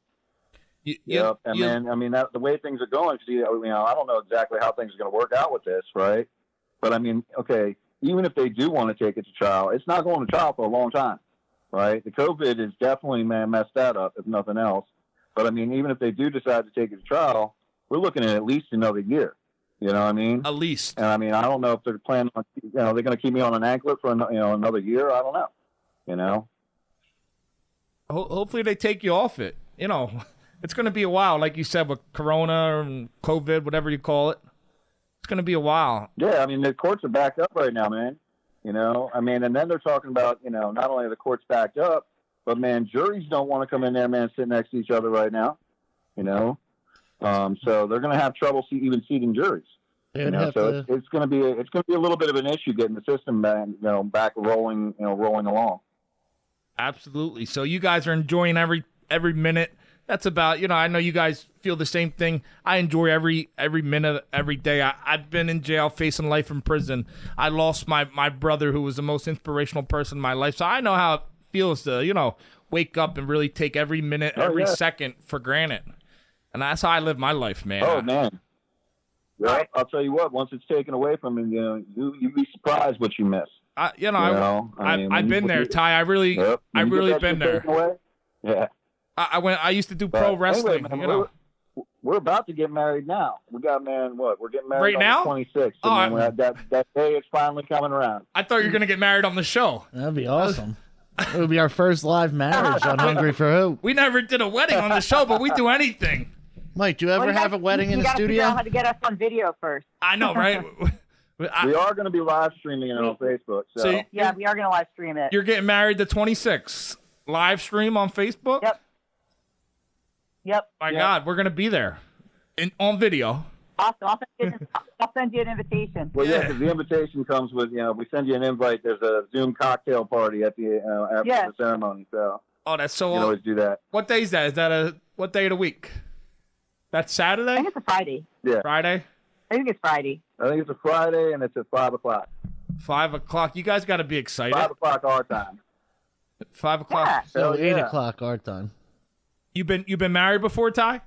You, you- Yep. And you- then I mean that, the way things are going, 'cause, you know, I don't know exactly how things are going to work out with this, right? But I mean, okay, even if they do want to take it to trial, it's not going to trial for a long time, right? The COVID has definitely man messed that up, if nothing else. But I mean, even if they do decide to take it to trial, we're looking at at least another year. You know what I mean? at least. And I mean, I don't know if they're planning on, you know, they're going to keep me on an anklet for you know another year. I don't know. You know? Hopefully they take you off it. You know, [laughs] it's going to be a while, like you said, with Corona and COVID, whatever you call it. It's going to be a while. Yeah, I mean the courts are backed up right now, man. You know, I mean, and then they're talking about, you know, not only are the courts backed up, but man, juries don't want to come in there, man, sit next to each other right now. You know, um, so they're going to have trouble see, even seating juries. They You would know, have so to. it's, it's going to be a, it's going to be a little bit of an issue getting the system back, you know, back rolling, you know, rolling along. Absolutely. So you guys are enjoying every every minute. That's about you know. I know you guys feel the same thing. I enjoy every every minute, every day. I, I've been in jail, facing life in prison. I lost my my brother, who was the most inspirational person in my life. So I know how it feels to you know wake up and really take every minute, Oh, every yeah. second for granted. And that's how I live my life, man. Oh I- man. Yeah, I'll tell you what. Once it's taken away from you, you know, you you'd be surprised what you miss. I, you know, You I, know, I, mean, I've been there, Ty. I really, Yep. I When you get really been there. away, Yeah. I, I went. I used to do But pro anyway, wrestling. man, you know, we're- we're about to get married now. We got married. What? We're getting married Right on now? Twenty six. 26th. Oh, and then I- that, that that day is finally coming around. I thought you were gonna get married on the show. That'd be awesome. it would be our first live marriage on [laughs] Hungry for Hope. We never did a wedding on the show, but we do anything. Mike, do you Well, ever you have guys- a wedding you in the gotta figure out studio? how to get us on video first. I know, right? [laughs] [laughs] I- we are going to be live streaming it on Facebook. So, so you- Yeah, we are going to live stream it. you're getting married the 26th. Live stream on Facebook. Yep. Yep. My Yeah. God, we're gonna be there, in on video. Awesome. I'll send you, [laughs] I'll send you an invitation. well, yeah, Yeah. the invitation comes with you know we send you an invite. There's a Zoom cocktail party at the uh, after Yeah. the ceremony, so Oh, that's so. you can always do that. What day is that? Is that a what day of the week? That's Saturday. I think it's a Friday. Yeah, Friday, I think it's Friday. I think it's a Friday and it's at five o'clock. five o'clock. You guys got to be excited. Five o'clock our time. Five o'clock. Yeah. So Hell eight yeah. o'clock our time. You've been you've been married before, Ty?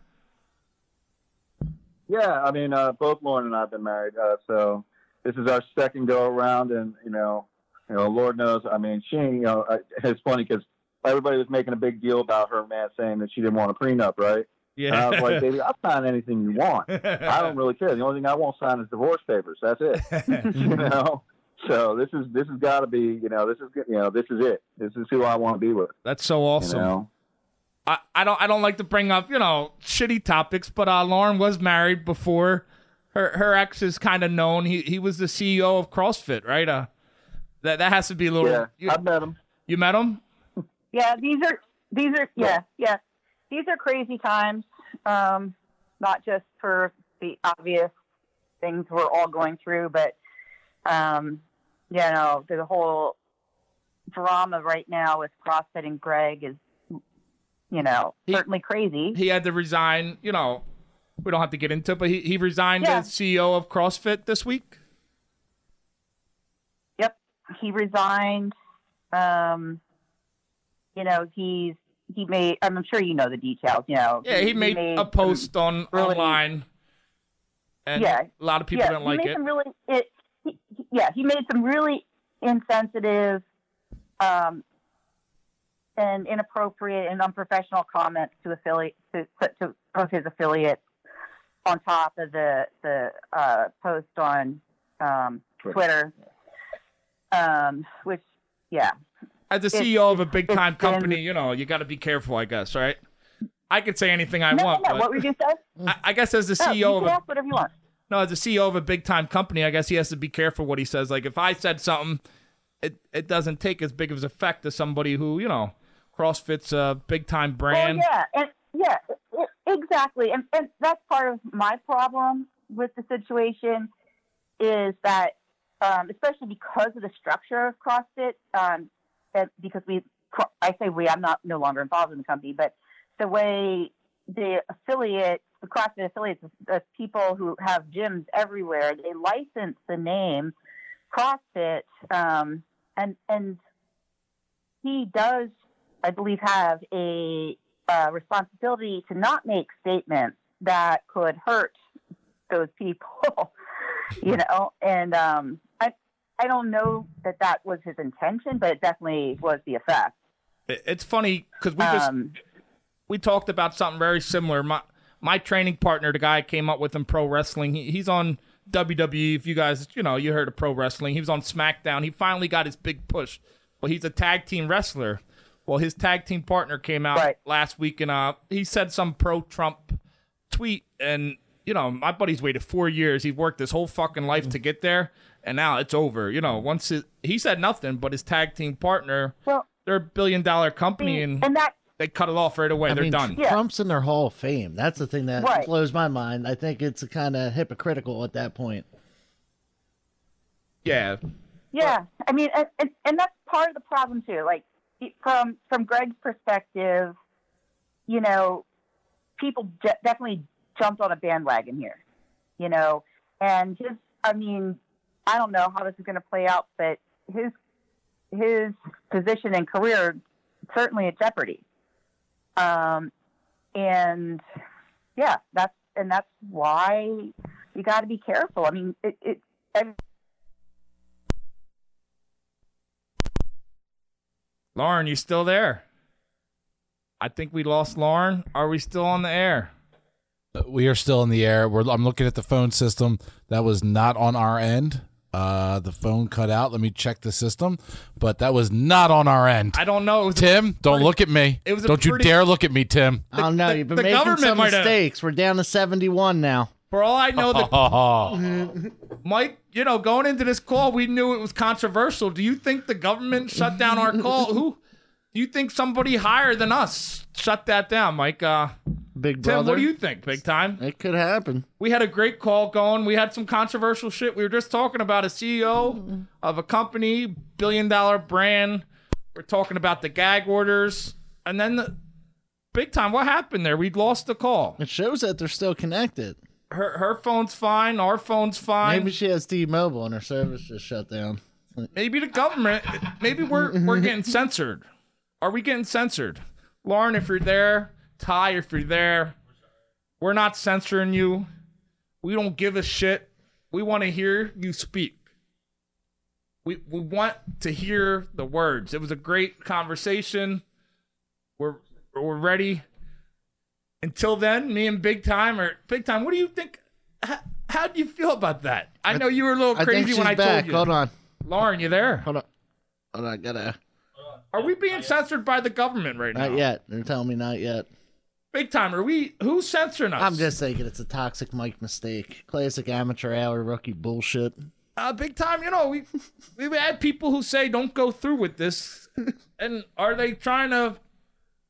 Yeah, I mean, uh, both Lauren and I have been married, uh, so this is our second go around, and you know, you know, Lord knows. I mean, she, you know, I, it's funny because everybody was making a big deal about her man saying that she didn't want a prenup, right? And I was like, baby, I'll sign anything you want. [laughs] I don't really care. The only thing I won't sign is divorce papers. That's it. [laughs] you know. So this is this has got to be you know this is you know this is it. This is who I want to be with. That's so You awesome. know. I, I don't I don't like to bring up you know shitty topics, but uh, Lauren was married before. Her her ex is kind of known. He he was the CEO of CrossFit, right? Uh, that that has to be a little. Yeah, you, I've met him. you met him? Yeah, these are these are yeah yeah these are crazy times. Um, not just for the obvious things we're all going through, but um, you know the whole drama right now with CrossFit and Greg is you know He- certainly crazy. He had to resign. You know, we don't have to get into it, but he he resigned Yeah. as CEO of CrossFit this week. Yep, he resigned. Um, you know he's he made. I'm sure you know the details. You know. Yeah, he made, a post on really- online, and Yeah. a lot of people yeah, didn't like it. Really, it, he, he- yeah, he made some really insensitive, um, and inappropriate and unprofessional comments to affiliate to, to of his affiliates on top of the the uh, post on um, Twitter, um, which yeah, As a CEO of a big time it's been- company, you know, you got to be careful, I guess, right? I could say anything I no, want, no, no. What were you say? I, I guess as the No, CEO you of a ask whatever you want. no, as a CEO of a big time company, I guess he has to be careful what he says. Like if I said something, it it doesn't take as big of an effect as somebody who you know, CrossFit's a big time brand. Well, yeah, and yeah, exactly, and and that's part of my problem with the situation is that, um, especially because of the structure of CrossFit, um, and because we, I say we, I'm not no longer involved in the company, but the way the affiliate, the CrossFit affiliates, the people who have gyms everywhere, they license the name CrossFit, um, and and he does, I believe, have a uh, responsibility to not make statements that could hurt those people, [laughs] you know. And um, I, I don't know that that was his intention, but it definitely was the effect. It's funny because we just Um, we talked about something very similar. My my training partner, the guy I came up with in pro wrestling, he, he's on WWE. If you guys, you know, you heard of pro wrestling, he was on SmackDown. He finally got his big push. Well, he's a tag team wrestler. Well, his tag team partner came out Right. last week and uh, he said some pro Trump tweet, and you know, my buddy's waited four years. He worked his whole fucking life to get there, and now it's over. You know, once it, he said nothing, but his tag team partner, well, they're a billion dollar company, and and that they cut it off right away. I They're mean, done. Yeah. Trump's in their Hall of Fame. That's the thing that Right. blows my mind. I think it's kind of hypocritical at that point. Yeah, Yeah, I mean, and, and, and that's part of the problem too. Like from from Greg's perspective, you know, people de- definitely jumped on a bandwagon here, you know, and his. I mean, I don't know how this is going to play out, but his his position and career certainly at jeopardy. Um, and yeah, that's and that's why you got to be careful. I mean, it. it Lauren, you still there? I think we lost Lauren. Are we still on the air? We are still in the air. We're, I'm looking at the phone system. That was not on our end. Uh, the phone cut out. Let me check the system, but that was not on our end. I don't know. It was Tim, don't look at me. It was don't you dare look at me, Tim. I don't know. the- You've been the making some might have- mistakes. We're down to 71 now. For all I know, Oh, [laughs] Mike, you know, going into this call, we knew it was controversial. Do you think the government shut down our call? Who? Do you think somebody higher than us shut that down, Mike? Uh, Big Tim, brother. what do you think? Big time. It could happen. We had a great call going. We had some controversial shit. We were just talking about a CEO of a company, billion dollar brand. We're talking about the gag orders, and then the big time. What happened there? We lost the call. It shows that they're still connected. Her her phone's fine. Our phone's fine. Maybe she has T-Mobile and her service just shut down. Maybe the government. Maybe we're we're getting censored. Are we getting censored? Lauren, if you're there, Ty, if you're there, we're not censoring you. We don't give a shit. We want to hear you speak. We we want to hear the words. It was a great conversation. We're we're ready. Until then, me and Big Time or Big Time. What do you think? How, how do you feel about that? I know you were a little I crazy when I back. told you. Hold on. Lauren, you there? Hold on. Hold on. I gotta. Are we being censored by the government right now? Not yet. They're telling me not yet. Big time. Are we? Who's censoring us? I'm just thinking it's a toxic mic mistake. Classic amateur hour rookie bullshit. uh, big time. You know, we [laughs] we've had people who say don't go through with this, and are they trying to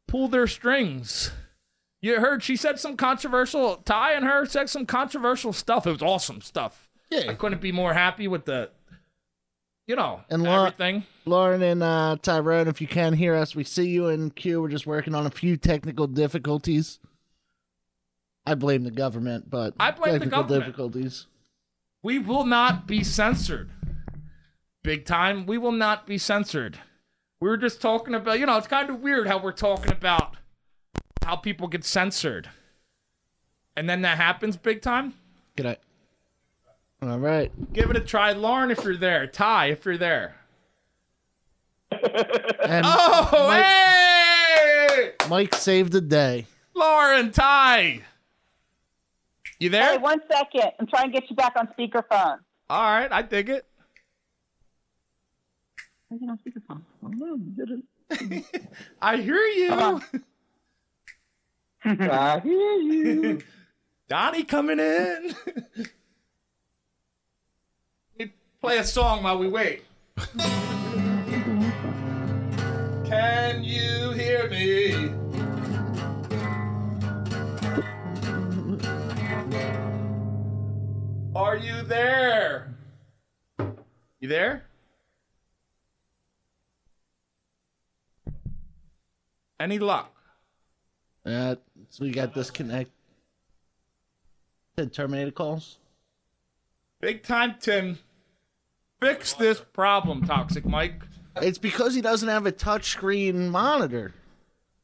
pull their strings? You heard she said some controversial. Ty and her said some controversial stuff. It was awesome stuff. Yeah, I couldn't be more happy with the, you know, And Lau- everything. Lauren and uh, Tyrone, if you can hear us, we see you in Q. We're just working on a few technical difficulties. I blame the government, but I blame the technical government. difficulties. We will not be censored. Big time. We will not be censored. We were just talking about, you know, it's kind of weird how we're talking about how people get censored. And then that happens big time. Good night. All right. Give it a try. Lauren, if you're there. Ty, if you're there. [laughs] And Oh, Mike- hey! Mike saved the day. Lauren, Ty. You there? Hey, one second. I'm trying to get you back on speakerphone. All right, I dig it. Are you on speakerphone? You [laughs] didn't. I hear you. I hear you. [laughs] Donnie coming in. we play a song while we wait. Can you hear me? Are you there? You there? Any luck? Uh, so we got disconnect. Said Terminator calls. Big time, Tim. Fix this problem, Toxic Mike. It's because he doesn't have a touchscreen monitor.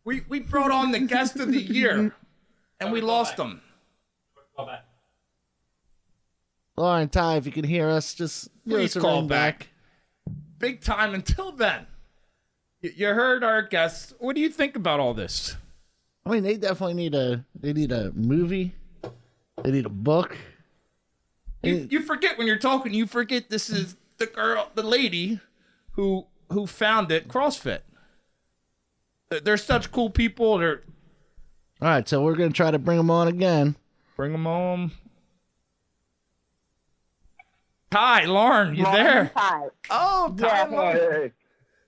We we brought on the guest of the year, and we lost him. Lauren, Ty, if you can hear us, just give Please us a call ring back. Big time. Until then, you heard our guest. What do you think about all this? I mean, they definitely need a they need a movie. They need a book. You, you forget when you're talking. You forget this is the girl, the lady, who who founded CrossFit. They're- They're such cool people. They're All right, so we're gonna try to bring them on again. bring them on. Hi, Lauren, you Lauren there? Oh, Ty. Oh, Yeah. Ty, Hey,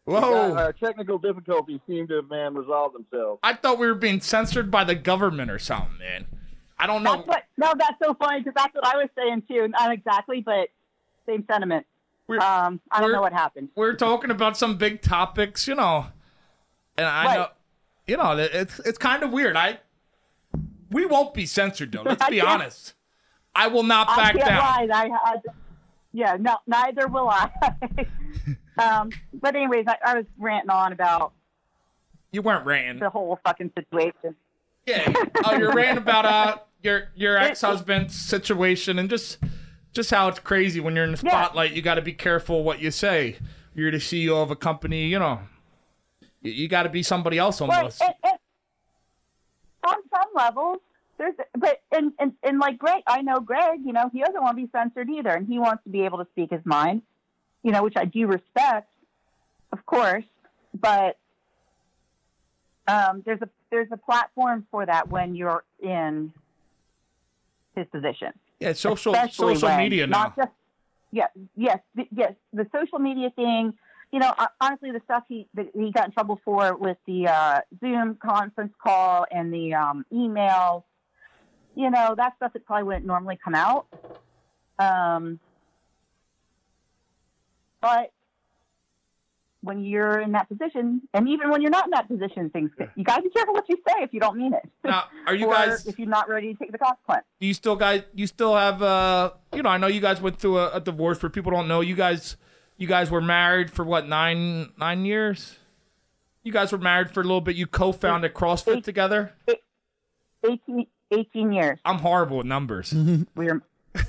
Whoa! Uh, technical difficulties seem to have man resolved themselves. I thought we were being censored by the government or something, man. I don't know. That's what. No, that's so funny because that's what I was saying too. Not exactly, but same sentiment. We're, Um, I don't know what happened. we're talking about some big topics, you know, and I Right. know, you know, it's it's kind of weird. I we won't be censored though. Let's [laughs] be honest. I will not back I can't down. lie. I, I, yeah, no, neither will I. [laughs] um, but anyways, I, I was ranting on about You weren't ranting. the whole fucking situation. Yeah. Oh, you're ranting about uh your your ex husband's situation and just just how it's crazy when you're in the Yeah. spotlight. You got to be careful what you say. You're the CEO of a company, you know. You, you got to be somebody else almost. it, it, on some levels, there's but and, and and like Greg, I know Greg. You know, he doesn't want to be censored either, and he wants to be able to speak his mind. You know, which I do respect, of course, but um, there's a there's a platform for that when you're in his position. Yeah, it's social Especially social when media now. Not just yeah, yes, yes, the social media thing. You know, honestly, the stuff he that he got in trouble for with the uh, Zoom conference call and the um, emails. You know, that stuff that probably wouldn't normally come out. Um, but when you're in that position, and even when you're not in that position, things get, you gotta be careful what you say if you don't mean it. Now, are you [laughs] guys? if you're not ready to take the consequence. Do you still guys? You still have? uh You know, I know you guys went through a, a divorce. For people don't know, you guys, you guys were married for what nine nine years. You guys were married for a little bit. You co-founded CrossFit Eight. together. 18, 18 years. I'm horrible with numbers. We were [laughs] I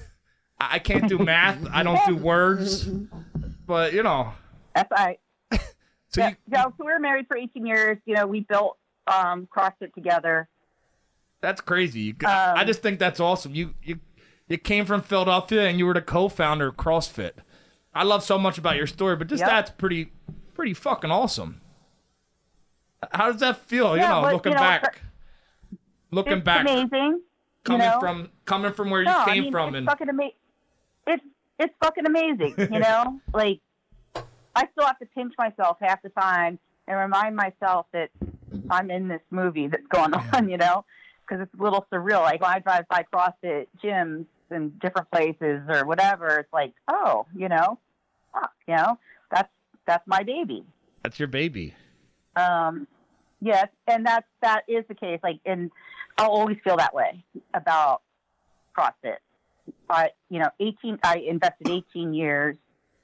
I can't do math. I don't do words. [laughs] But you know, that's I. [laughs] so Yeah, you, yeah, so we were married for 18 years. You know, we built um, CrossFit together. that's crazy. You, I Um, just think that's awesome. You you you came from Philadelphia and you were the co-founder of CrossFit. I love so much about your story, but just Yep. that's pretty pretty fucking awesome. How does that feel? Yeah, you know, but, looking you know, back, looking back, amazing. coming you know? from coming from where you no, came I mean, from, it's and fucking amazing. It's fucking amazing. You know, [laughs] like I still have to pinch myself half the time and remind myself that I'm in this movie that's going on. You know, because it's a little surreal. Like when I drive by CrossFit gyms in different places or whatever, it's like, oh, you know, fuck, you know, that's that's my baby. that's your baby. Um, yes, and that's that is the case. Like, and I'll always feel that way about CrossFit. But you know, eighteen. I invested eighteen years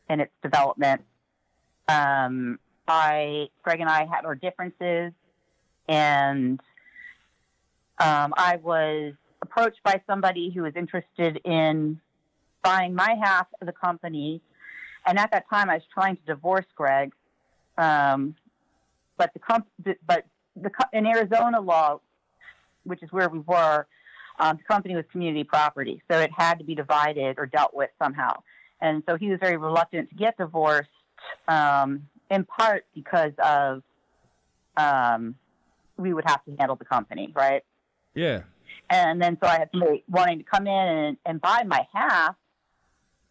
in its development. Um, I, Greg, and I had our differences, and um, I was approached by somebody who was interested in buying my half of the company. And at that time, I was trying to divorce Greg. Um, but the comp- but the in Arizona law, which is where we were, um, the company was community property, so it had to be divided or dealt with somehow. And so he was very reluctant to get divorced, um, in part because of um, we would have to handle the company, right? Yeah, And then so I had somebody wanting to come in and, and buy my half,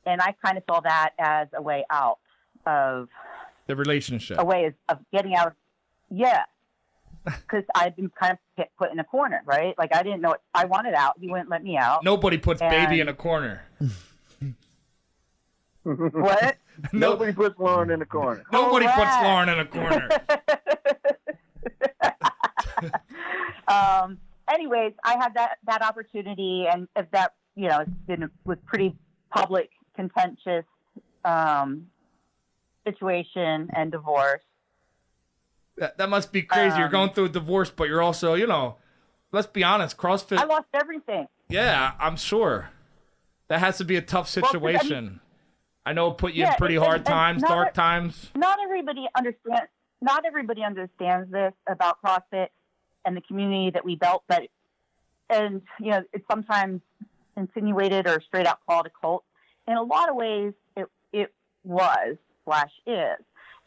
and I kind of saw that as a way out of the relationship. a way of, of getting out of yeah because i'd been kind of put- put in a corner right? Like i didn't know it i wanted out. He wouldn't let me out. Nobody puts baby in a corner. [laughs] what? [laughs] Nobody puts Lauren in a corner. nobody puts Lauren in a corner. [laughs] um anyways i had that that opportunity and if that you know it's been was pretty public contentious um situation and divorce That, that must be crazy. you're Um, going through a divorce, but you're also, you know, let's be honest, CrossFit. i lost everything yeah, I'm sure that has to be a tough 'cause, I mean- situation. I know it put you Yeah, in pretty and- hard and times, not dark times. not everybody understands not everybody understands this about CrossFit and the community that we built, but and you know it's sometimes insinuated or straight out called a cult. In a lot of ways, it it was slash is.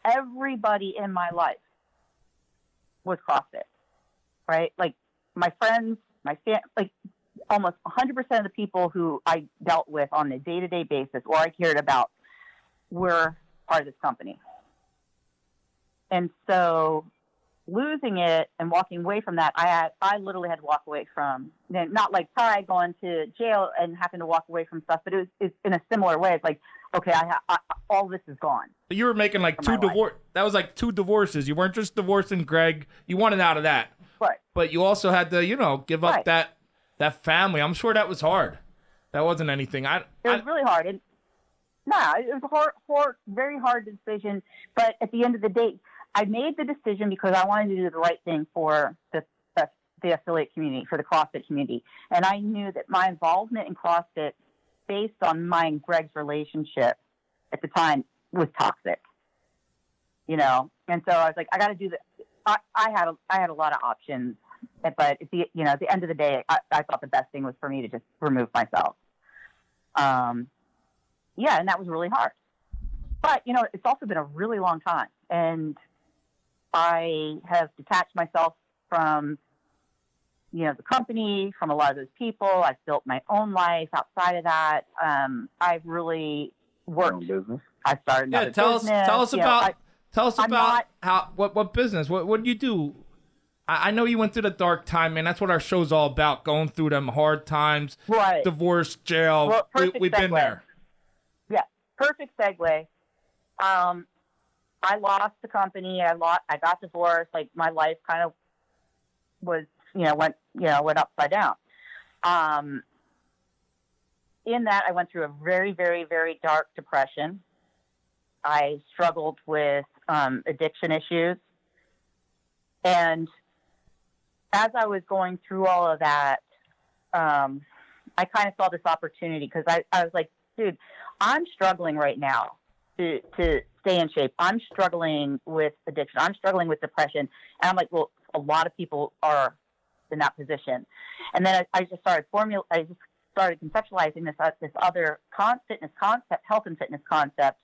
Everybody in my life was CrossFit, right? Like my friends, my fam, like almost 100% of the people who I dealt with on a day to day basis or I cared about were part of this company. And so losing it and walking away from that, I had, I literally had to walk away from, not like Ty going to jail and having to walk away from stuff, but it was in a similar way. It's like, okay, I, ha- I all this is gone. But you were making like two divorce. That was like two divorces. You weren't just divorcing Greg. You wanted out of that, But but you also had to, you know, give up Right. that that family. I'm sure that was hard. That wasn't anything. I, it was I really hard. And nah, it was a hard, hard, very hard decision. But at the end of the day, I made the decision because I wanted to do the right thing for the, the affiliate community, for the CrossFit community. And I knew that my involvement in CrossFit, based on my and Greg's relationship at the time, was toxic. You know, and so I was like, I got to do the. I, I had a, I had a lot of options but at the you know at the end of the day, I, I thought the best thing was for me to just remove myself. Um, yeah, and that was really hard. But you know, it's also been a really long time, and I have detached myself from you know the company, from a lot of those people. I've built my own life outside of that. Um, I've really worked. business. I started. Yeah, another tell us tell us you know, about I- tell us I'm about not- how what what business what what do you do? I, I know you went through the dark time, man. That's what our show's all about. Going through them hard times, right. divorce, jail. Well, we, we've been there. yeah, perfect segue. Um, I lost the company. I lost. I got divorced. Like my life kind of was, you know, went, you know, went upside down. Um, in that, I went through a very, very, very dark depression. I struggled with um, addiction issues, and as I was going through all of that, um, I kind of saw this opportunity because I, I was like, dude, I'm struggling right now to, to stay in shape. I'm struggling with addiction. I'm struggling with depression. And I'm like, well, a lot of people are in that position. And then I, I just started formula. I just started conceptualizing this uh, this other con- fitness concept, health and fitness concept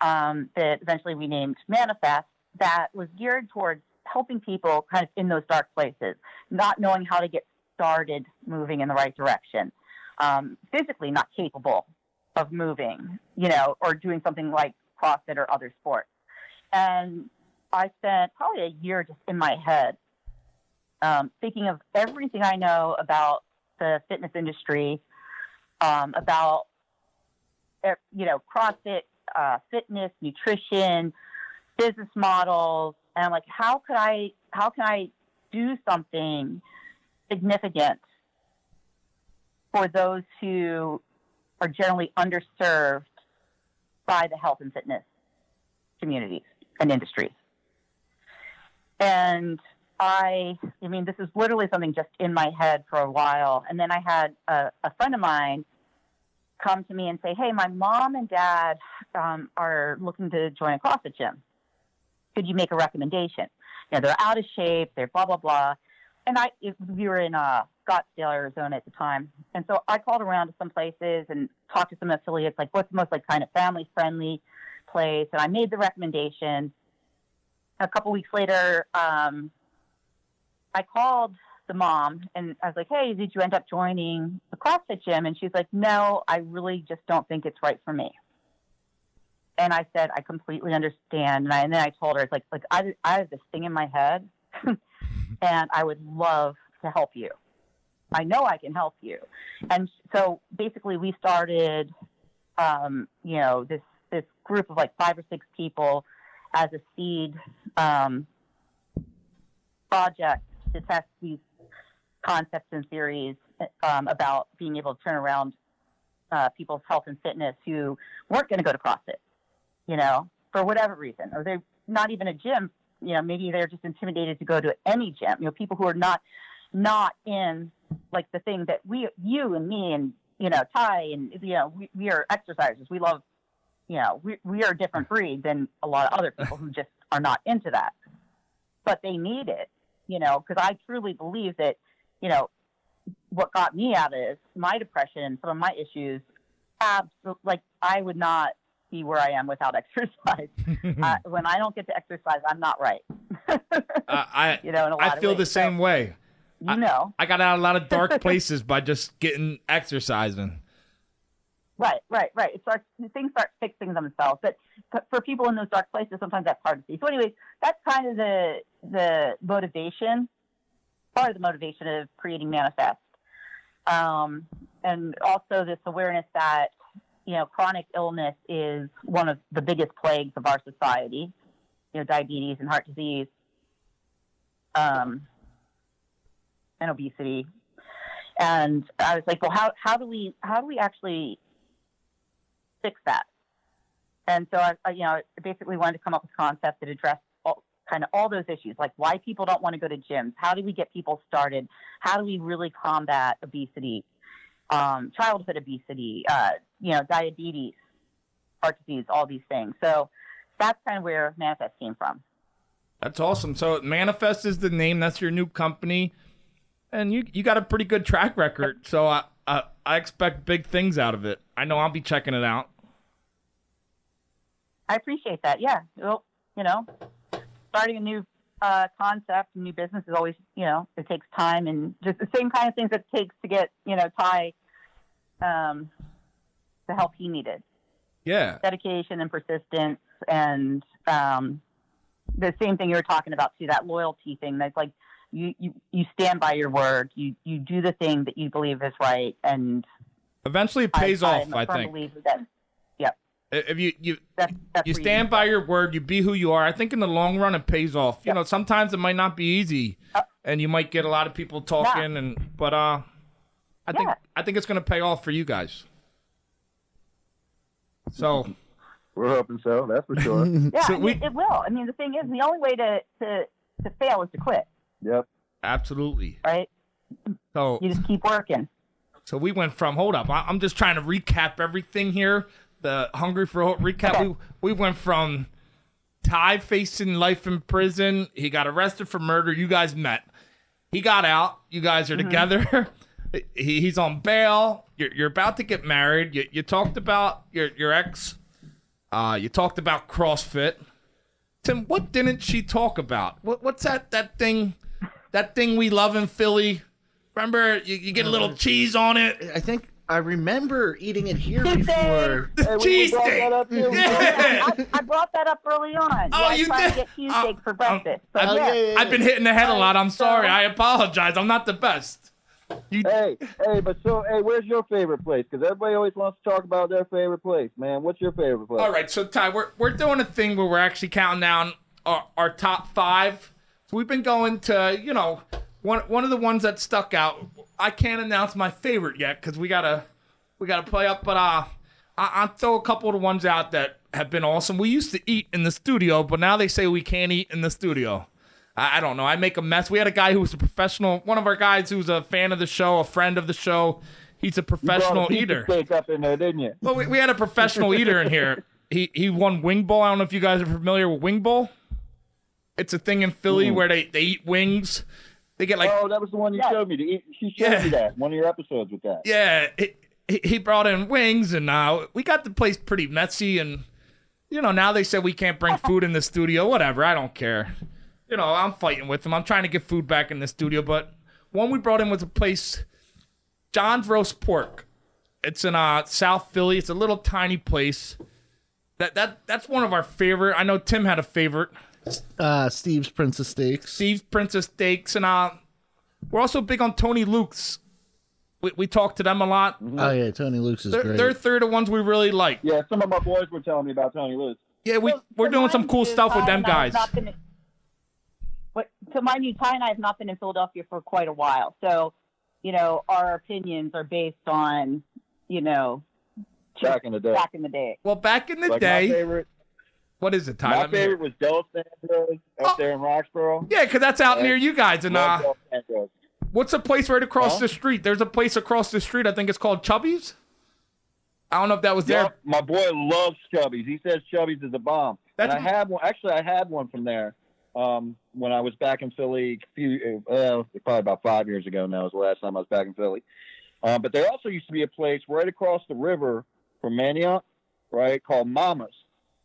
um, that eventually we named Manifest. That was geared towards helping people kind of in those dark places, not knowing how to get started moving in the right direction, um, physically not capable of moving, you know, or doing something like CrossFit or other sports. And I spent probably a year just in my head um, thinking of everything I know about the fitness industry, um, about, eh, you know, CrossFit, uh, fitness, nutrition, business models, and I'm like, how could I, how can I do something significant for those who are generally underserved by the health and fitness communities and industries. And I, I mean, this is literally something just in my head for a while. And then I had a, a friend of mine come to me and say, Hey, my mom and dad um, are looking to join a CrossFit gym. Could you make a recommendation? You know, they're out of shape, they're blah, blah, blah. And I, we were in uh, Scottsdale, Arizona at the time. And so I called around to some places and talked to some affiliates, like what's the most like kind of family friendly place. And I made the recommendation. A couple weeks later, um, I called the mom and I was like, Hey, did you end up joining the CrossFit gym? And she's like, No, I really just don't think it's right for me. And I said, I completely understand. And, I, and then I told her, it's like, like I, I have this thing in my head [laughs] and I would love to help you. I know I can help you. And so basically we started, um, you know, this, this group of like five or six people as a seed, um, project to test these concepts and theories, um, about being able to turn around, uh, people's health and fitness who weren't going to go to CrossFit, you know, for whatever reason, or they're not even a gym you know maybe they're just intimidated to go to any gym. You know people who are not not in like the thing that we you and me and you know ty and you know we, we are exercisers. We love you know we, we are a different breed than a lot of other people who just are not into that. But they need it you know because i truly believe that you know what got me out of my depression and some of my issues absolutely like i would not be where I am without [laughs] exercise. uh, [laughs] when I don't get to exercise, I'm not right. [laughs] Uh, I you know, in a lot I feel the same So, way. You know, I got out of a lot of dark places by just getting exercising. Right, right, right. It starts things start fixing themselves. But for people in those dark places, sometimes that's hard to see. So, anyways, that's kind of the the motivation, part of the motivation of creating Manifest, um, and also this awareness that you know chronic illness is one of the biggest plagues of our society. You know, diabetes and heart disease, um, and obesity. And I was like, well, how how do we how do we actually fix that? And so I, you know, basically wanted to come up with a concept that addressed all, kind of all those issues, like why people don't want to go to gyms. How do we get people started? How do we really combat obesity, um, childhood obesity, uh, you know, diabetes, heart disease, all these things. So that's kind of where Manifest came from. That's awesome. So Manifest is the name. That's your new company. and you you got a pretty good track record. So I I, I expect big things out of it. I know I'll be checking it out. I appreciate that. Yeah. Well, you know, starting a new uh, concept, a new business is always, you know, it takes time and just the same kind of things it takes to get, you know, Ty um, the help he needed. Yeah. Dedication and persistence and um, the same thing you were talking about too, that loyalty thing. That's like you, you, you stand by your word. You you do the thing that you believe is right and Eventually it pays I, off, I think. believer that. If you you That's that's you where stand by your word, you be who you are. I think in the long run it pays off. You Yeah. know, sometimes it might not be easy Uh, and you might get a lot of people talking and but uh I think I think it's going to pay off for you guys. So, We're hoping so. That's for sure. [laughs] Yeah, So I mean, we- it will. I mean, the thing is, the only way to, to, to fail is to quit, yep. absolutely. right? So You just keep working. So we went from hold up. I- I'm just trying to recap everything here. The hungry for hope recap. Okay. We we went from Ty facing life in prison. He got arrested for murder. You guys met. He got out. You guys are together. [laughs] he, he's on bail. You're, you're about to get married. You, you talked about your your ex. Uh, you talked about CrossFit. Tim, what didn't she talk about? What what's that that thing? That thing we love in Philly. Remember, you, you get a little cheese on it. I think I remember eating it here [laughs] Cheese before. The Hey, we- we cheese brought steak. here. [laughs] Yeah. I, I brought that up early on. Oh, I was you trying did? to get cheesesteak Oh, for breakfast. Oh, but Oh, yeah, yeah, yeah, I've been hitting the head a lot. I'm So- sorry. I apologize. I'm not the best. You, Hey, hey, but so, hey, where's your favorite place? Because everybody always wants to talk about their favorite place, man. What's your favorite place? all right, so Ty, we're we're doing a thing where we're actually counting down our, our top five. So we've been going to, you know, one one of the ones that stuck out. I can't announce my favorite yet because we gotta we gotta play up. But uh, I, I'll throw a couple of the ones out that have been awesome. We used to eat in the studio, but now they say we can't eat in the studio. I, I don't know. I make a mess. We had a guy who was a professional. One of our guys who's a fan of the show, a friend of the show. He's a professional a eater. steak up in there, didn't you? Well, we, we had a professional [laughs] eater in here. He he won Wing Bowl. I don't know if you guys are familiar with Wing Bowl. It's a thing in Philly where they, they eat wings. They get like oh, that was the one you Yeah. showed me. The- She showed Yeah. me that one of your episodes with that. yeah. He, he- he brought in wings and now we got the place pretty messy and you know now they said we can't bring food in the studio. Whatever. I don't care. You know I'm fighting with them. I'm trying to get food back in the studio, but one we brought in was a place, John's Roast Pork. It's in uh, South Philly. It's a little tiny place. That that that's one of our favorite. I know Tim had a favorite. Uh, Steve's Prince of Steaks. Steve's Prince of Steaks, and uh, we're also big on Tony Luke's. We, we talk to them a lot. Oh yeah, Tony Luke's is They're, great. they're third of ones we really like. Yeah, some of my boys were telling me about Tony Luke's. Yeah, we So- we're so doing some cool you, stuff with them and I have guys. not been- what, so mind you, Ty and I have not been in Philadelphia for quite a while. So, you know, our opinions are based on, you know, Back in the day. back in the day. Well, back in the Like day, my favorite, what is it, Ty? my favorite was Dalessandro's up Oh. there in Roxborough. Yeah, because that's out near you guys. And uh, what's the place right across Huh? the street? There's a place across the street. I think it's called Chubby's. I don't know if that was there. My boy loves Chubby's. He says Chubby's is a bomb. That's- and I had one. Actually, I had one from there um, when I was back in Philly. A few, uh, probably about five years ago now was the last time I was back in Philly. Um, but there also used to be a place right across the river from Manayunk, right, called Mama's.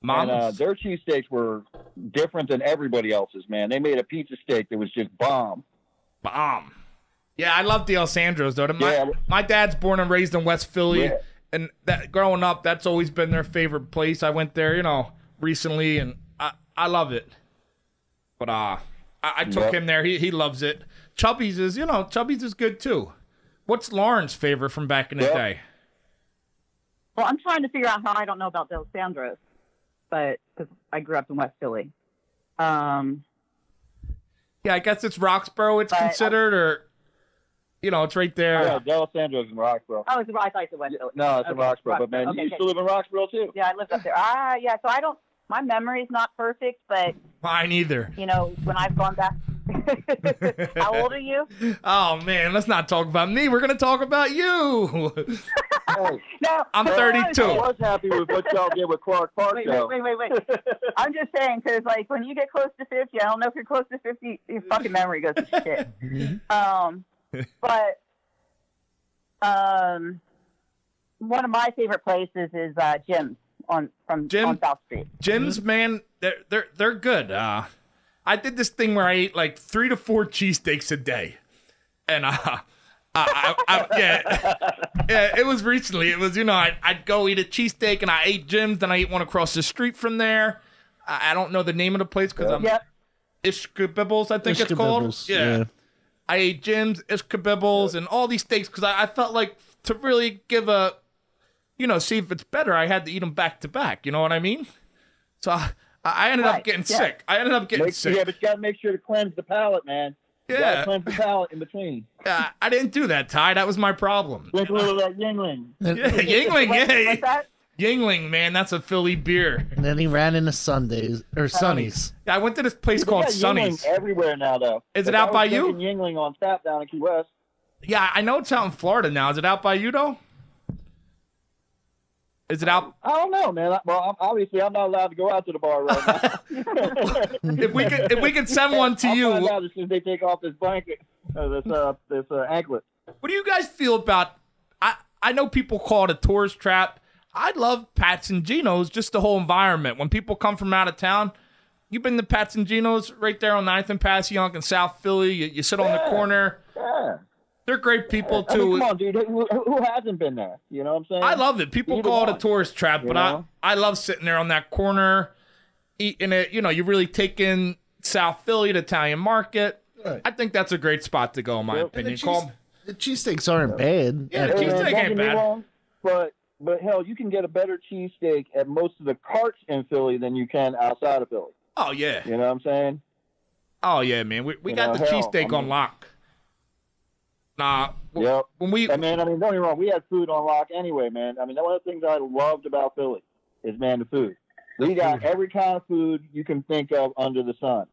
And uh, Mama's. their cheesesteaks were different than everybody else's, man. They made a pizza steak that was just bomb. Bomb. Yeah, I love the El Sandros though. My, Yeah. my dad's born and raised in West Philly, Yeah. and that growing up, that's always been their favorite place. I went there, you know, recently, and I I love it. But uh, I, I took Yep. him there. He he loves it. Chubby's is you know Chubby's is good too. What's Lauren's favorite from back in the Yep. day? Well, I'm trying to figure out how I don't know about Dalessandro's, but because I grew up in West Philly. Um, Yeah, I guess it's Roxborough. It's But, uh, considered, or you know, it's right there. Yeah, Dalessandro's in Roxborough. oh, it's, I thought it was West Philly. No, it's in Okay, Roxborough. But man, Roxborough. you Okay, used okay. to live in Roxborough too. Yeah, I lived up there. Ah, yeah. So I don't. My memory's not perfect, but Mine either. you know, when I've gone back. [laughs] how old are you? Oh man, let's not talk about me. We're gonna talk about you. [laughs] Hey, No, I'm 32. I was happy with what y'all did with Clark Park, Wait, though. wait, wait, wait, wait. I'm just saying because, like, when you get close to 50, I don't know if you're close to 50, your fucking memory goes to [laughs] shit. Um, but um, one of my favorite places is uh, Jim's on from Jim? on South Street. Jim's man, they're they're they're good. Uh, I did this thing where I ate like three to four cheesesteaks a day, and uh, I, I, I, yeah, yeah, it was recently. It was you know I, I'd go eat a cheesesteak and I ate Jim's, then I ate one across the street from there. I, I don't know the name of the place because I'm Yep. Ishkabibbles, I think it's called. Yeah. yeah. I ate Jim's, Ishkabibbles, and all these steaks because I, I felt like to really give a, you know, see if it's better, I had to eat them back to back. You know what I mean? So I, I ended up getting yeah. sick. I ended up getting Make, sick. yeah, but you got to make sure to cleanse the palate, man. You Yeah. cleanse the palate in between. Uh, I didn't do that, Ty. That was my problem. Drink a little of that Yuengling. [laughs] Yeah, Yuengling, What's, yeah, what's that? Yuengling, man, that's a Philly beer. And then he ran into Sundays or Sunnies. Yeah, I went to this place called got Sonny's. Yuengling everywhere now, though. Is it Like, out I by was you? drinking Yuengling on tap down in Key West. Yeah, I know it's out in Florida now. Is it out by you though? Is it out? I don't know, man. Well, obviously, I'm not allowed to go out to the bar right now. [laughs] If we could, if we could send one to I'll you, find out as soon as they take off this blanket, uh, this uh, this uh, anklet. What do you guys feel about? I I know people call it a tourist trap. I love Pats and Geno's, just the whole environment. When people come from out of town, you've been to Pats and Geno's right there on 9th and Passyunk in South Philly. You, you sit on the corner. Yeah. They're great people I mean, too. come on, dude. Who, who hasn't been there? You know what I'm saying? I love it. People Either call it a tourist trap, but know? I I love sitting there on that corner, eating it. You know, you really take in South Philly, the Italian market. Right. I think that's a great spot to go, in my Yep. opinion. And the Call cheese- The cheesesteaks aren't bad. Yeah, the Hey, all. cheesesteak ain't bad. wrong, but but hell, you can get a better cheesesteak at most of the carts in Philly than you can outside of Philly. oh yeah, You know what I'm saying? oh yeah, man. We we You got know, the hell, cheesesteak I on mean- lock. Nah, Yep. when we And man, I mean, don't get me wrong, we had food on lock anyway, man. I mean, one of the things I loved about Philly is man the food. We got every kind of food you can think of under the sun.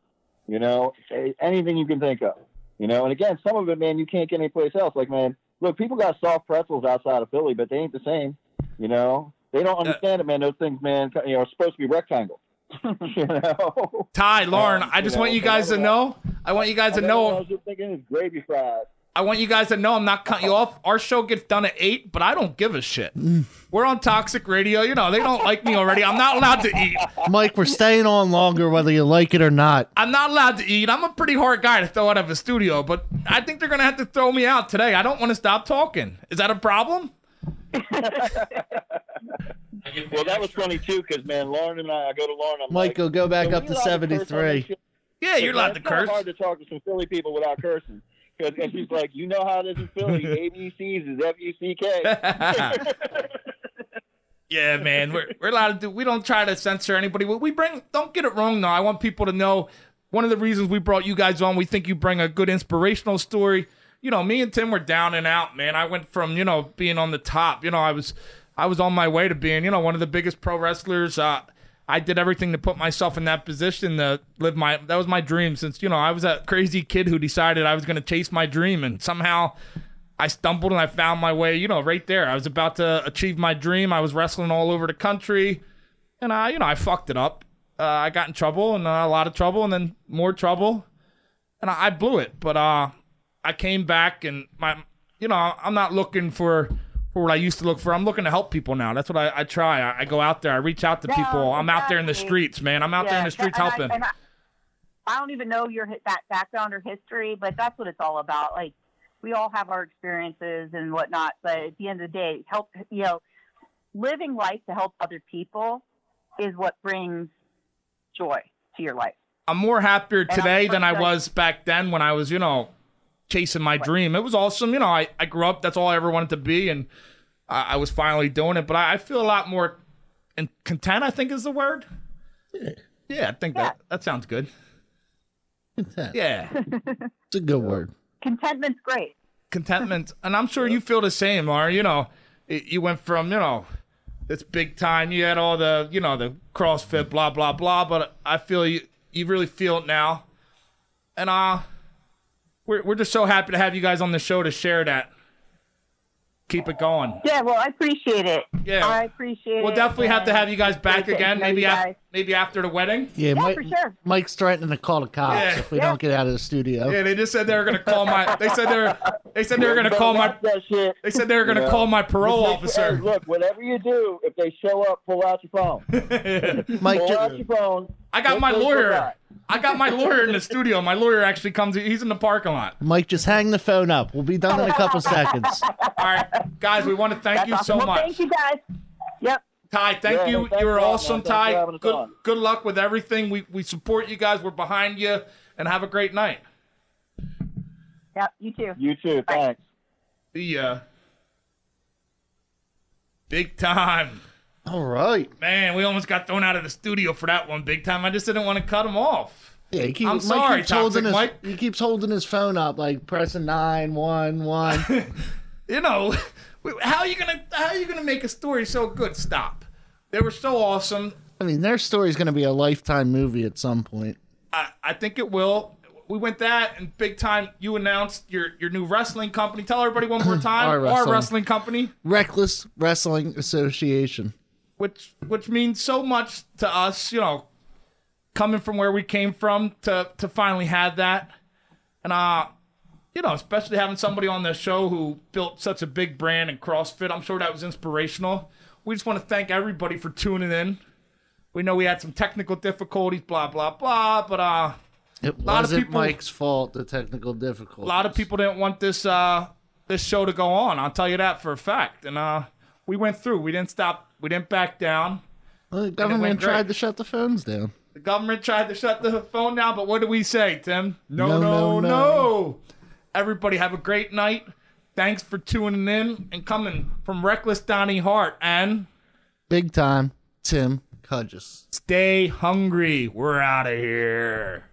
You know, anything you can think of. You know, and again, some of it, man, you can't get anyplace else. Like, man, look, people got soft pretzels outside of Philly, but they ain't the same. You know, they don't understand it, man. Those things, man, you know, are supposed to be rectangles. [laughs] you know, Ty, Lauren, Um, I you just know, want you guys to know. I want you guys to know. I was just thinking is gravy fries. I want you guys to know I'm not cutting you off. Our show gets done at eight, but I don't give a shit. Mm. We're on Toxic Radio. You know they don't like me already. I'm not allowed to eat. Mike, we're staying on longer whether you like it or not. I'm not allowed to eat. I'm a pretty hard guy to throw out of a studio, but I think they're gonna have to throw me out today. I don't want to stop talking. Is that a problem? [laughs] Well, that was funny too, because man, Lauren and I, I go to Lauren. I'm like, go back up to allowed curse on this 73. shit?" Yeah, you're allowed to It's curse. hard to talk to some Philly people without cursing. 'Cause- and she's like, you know how this is Philly. [laughs] ABCs is F U C K. [laughs] yeah, man, we're we're allowed to do. We don't try to censor anybody. We we bring. Don't get it wrong, though. I want people to know. One of the reasons we brought you guys on, we think you bring a good inspirational story. You know, me and Tim were down and out, man. I went from you know being on the top. You know, I was I was on my way to being you know one of the biggest pro wrestlers. Uh, I did everything to put myself in that position to live my. That was my dream since you know I was a crazy kid who decided I was going to chase my dream, and somehow I stumbled and I found my way. You know, right there. I was about to achieve my dream. I was wrestling all over the country, and I, you know, I fucked it up. Uh, I got in trouble and uh, a lot of trouble, and then more trouble, and I, I blew it. But uh, I came back, and my, you know, I'm not looking for for what I used to look for. I'm looking to help people now. That's what I, I try. I, I go out there. I reach out to No, people. I'm out there in the streets, man. I'm out there in the streets and helping. I, I don't even know your that background or history, but that's what it's all about. Like we all have our experiences and whatnot, but at the end of the day, help you know, living life to help other people is what brings joy to your life. I'm more happier today than I was back then when I was, you know, chasing my dream. It was awesome. You know, I, I grew up, that's all I ever wanted to be, and I, I was finally doing it. But I, I feel a lot more in, content, I think is the word. Yeah, I think that that sounds good. It's Yeah, [laughs] it's a good word. Contentment's great. contentment. And I'm sure you feel the same, Laura. You know, it, you went from, you know, it's big time. You had all the, you know, the CrossFit, blah, blah, blah. But I feel you, you really feel it now. And, uh, we're, we're just so happy to have you guys on the show to share that. Keep it going. Yeah, well, I appreciate it. Yeah. I appreciate it. We'll definitely have to have you guys back again, maybe you af- maybe after the wedding. Yeah, Yeah, Mike, for sure. Mike's threatening to call the cops Yeah. if we Yeah. don't get out of the studio. Yeah, they just said they were gonna call my. They said they were. They said they were gonna You call my. watch that shit. They said they were gonna You call my parole Just make sure- officer. hey, look, whatever you do, if they show up, pull out your phone. [laughs] Mike, pull out your phone. I got Make my sure you lawyer. forgot. I got my lawyer in the studio. My lawyer actually comes. He's in the parking lot. Mike, just hang the phone up. We'll be done in a couple seconds. All right, guys, we want to thank That's you awesome. so well, much. Thank you guys. Yep. Ty, thank Yeah, you. thanks you were awesome, us. Ty. Good, on. good luck with everything. We we support you guys. We're behind you, and have a great night. Yep. You too. You too. Thanks. The uh, big time, All right. man. We almost got thrown out of the studio for that one. Big time. I just didn't want to cut him off. Yeah, he keep, I'm Mike sorry, keeps holding his, Mike. He keeps holding his phone up, like pressing nine one one. [laughs] You know, how are you gonna how are you gonna make a story so good? Stop. They were so awesome. I mean, their story's going to be a lifetime movie at some point. I, I think it will. We went that and big time. You announced your your new wrestling company. Tell everybody one more [clears throat] time. Our Our wrestling. wrestling company, Reckless Wrestling Association. Which which means so much to us. You know, coming from where we came from to to finally have that, and uh, you know, especially having somebody on the show who built such a big brand in CrossFit. I'm sure that was inspirational. We just want to thank everybody for tuning in. We know we had some technical difficulties, blah blah blah, but uh. It lot wasn't people- Mike's fault. The technical difficulties. a lot of people didn't want this uh this show to go on. I'll tell you that for a fact. And uh we went through. We didn't stop. We didn't back down. Well, the government great. tried to shut the phones down. The government tried to shut the phone down, but what did we say, Tim? No, No, no, no. no, no. Everybody have a great night. Thanks for tuning in and coming from Reckless Donnie Hart and Big time, Tim Cudges. stay hungry. We're out of here.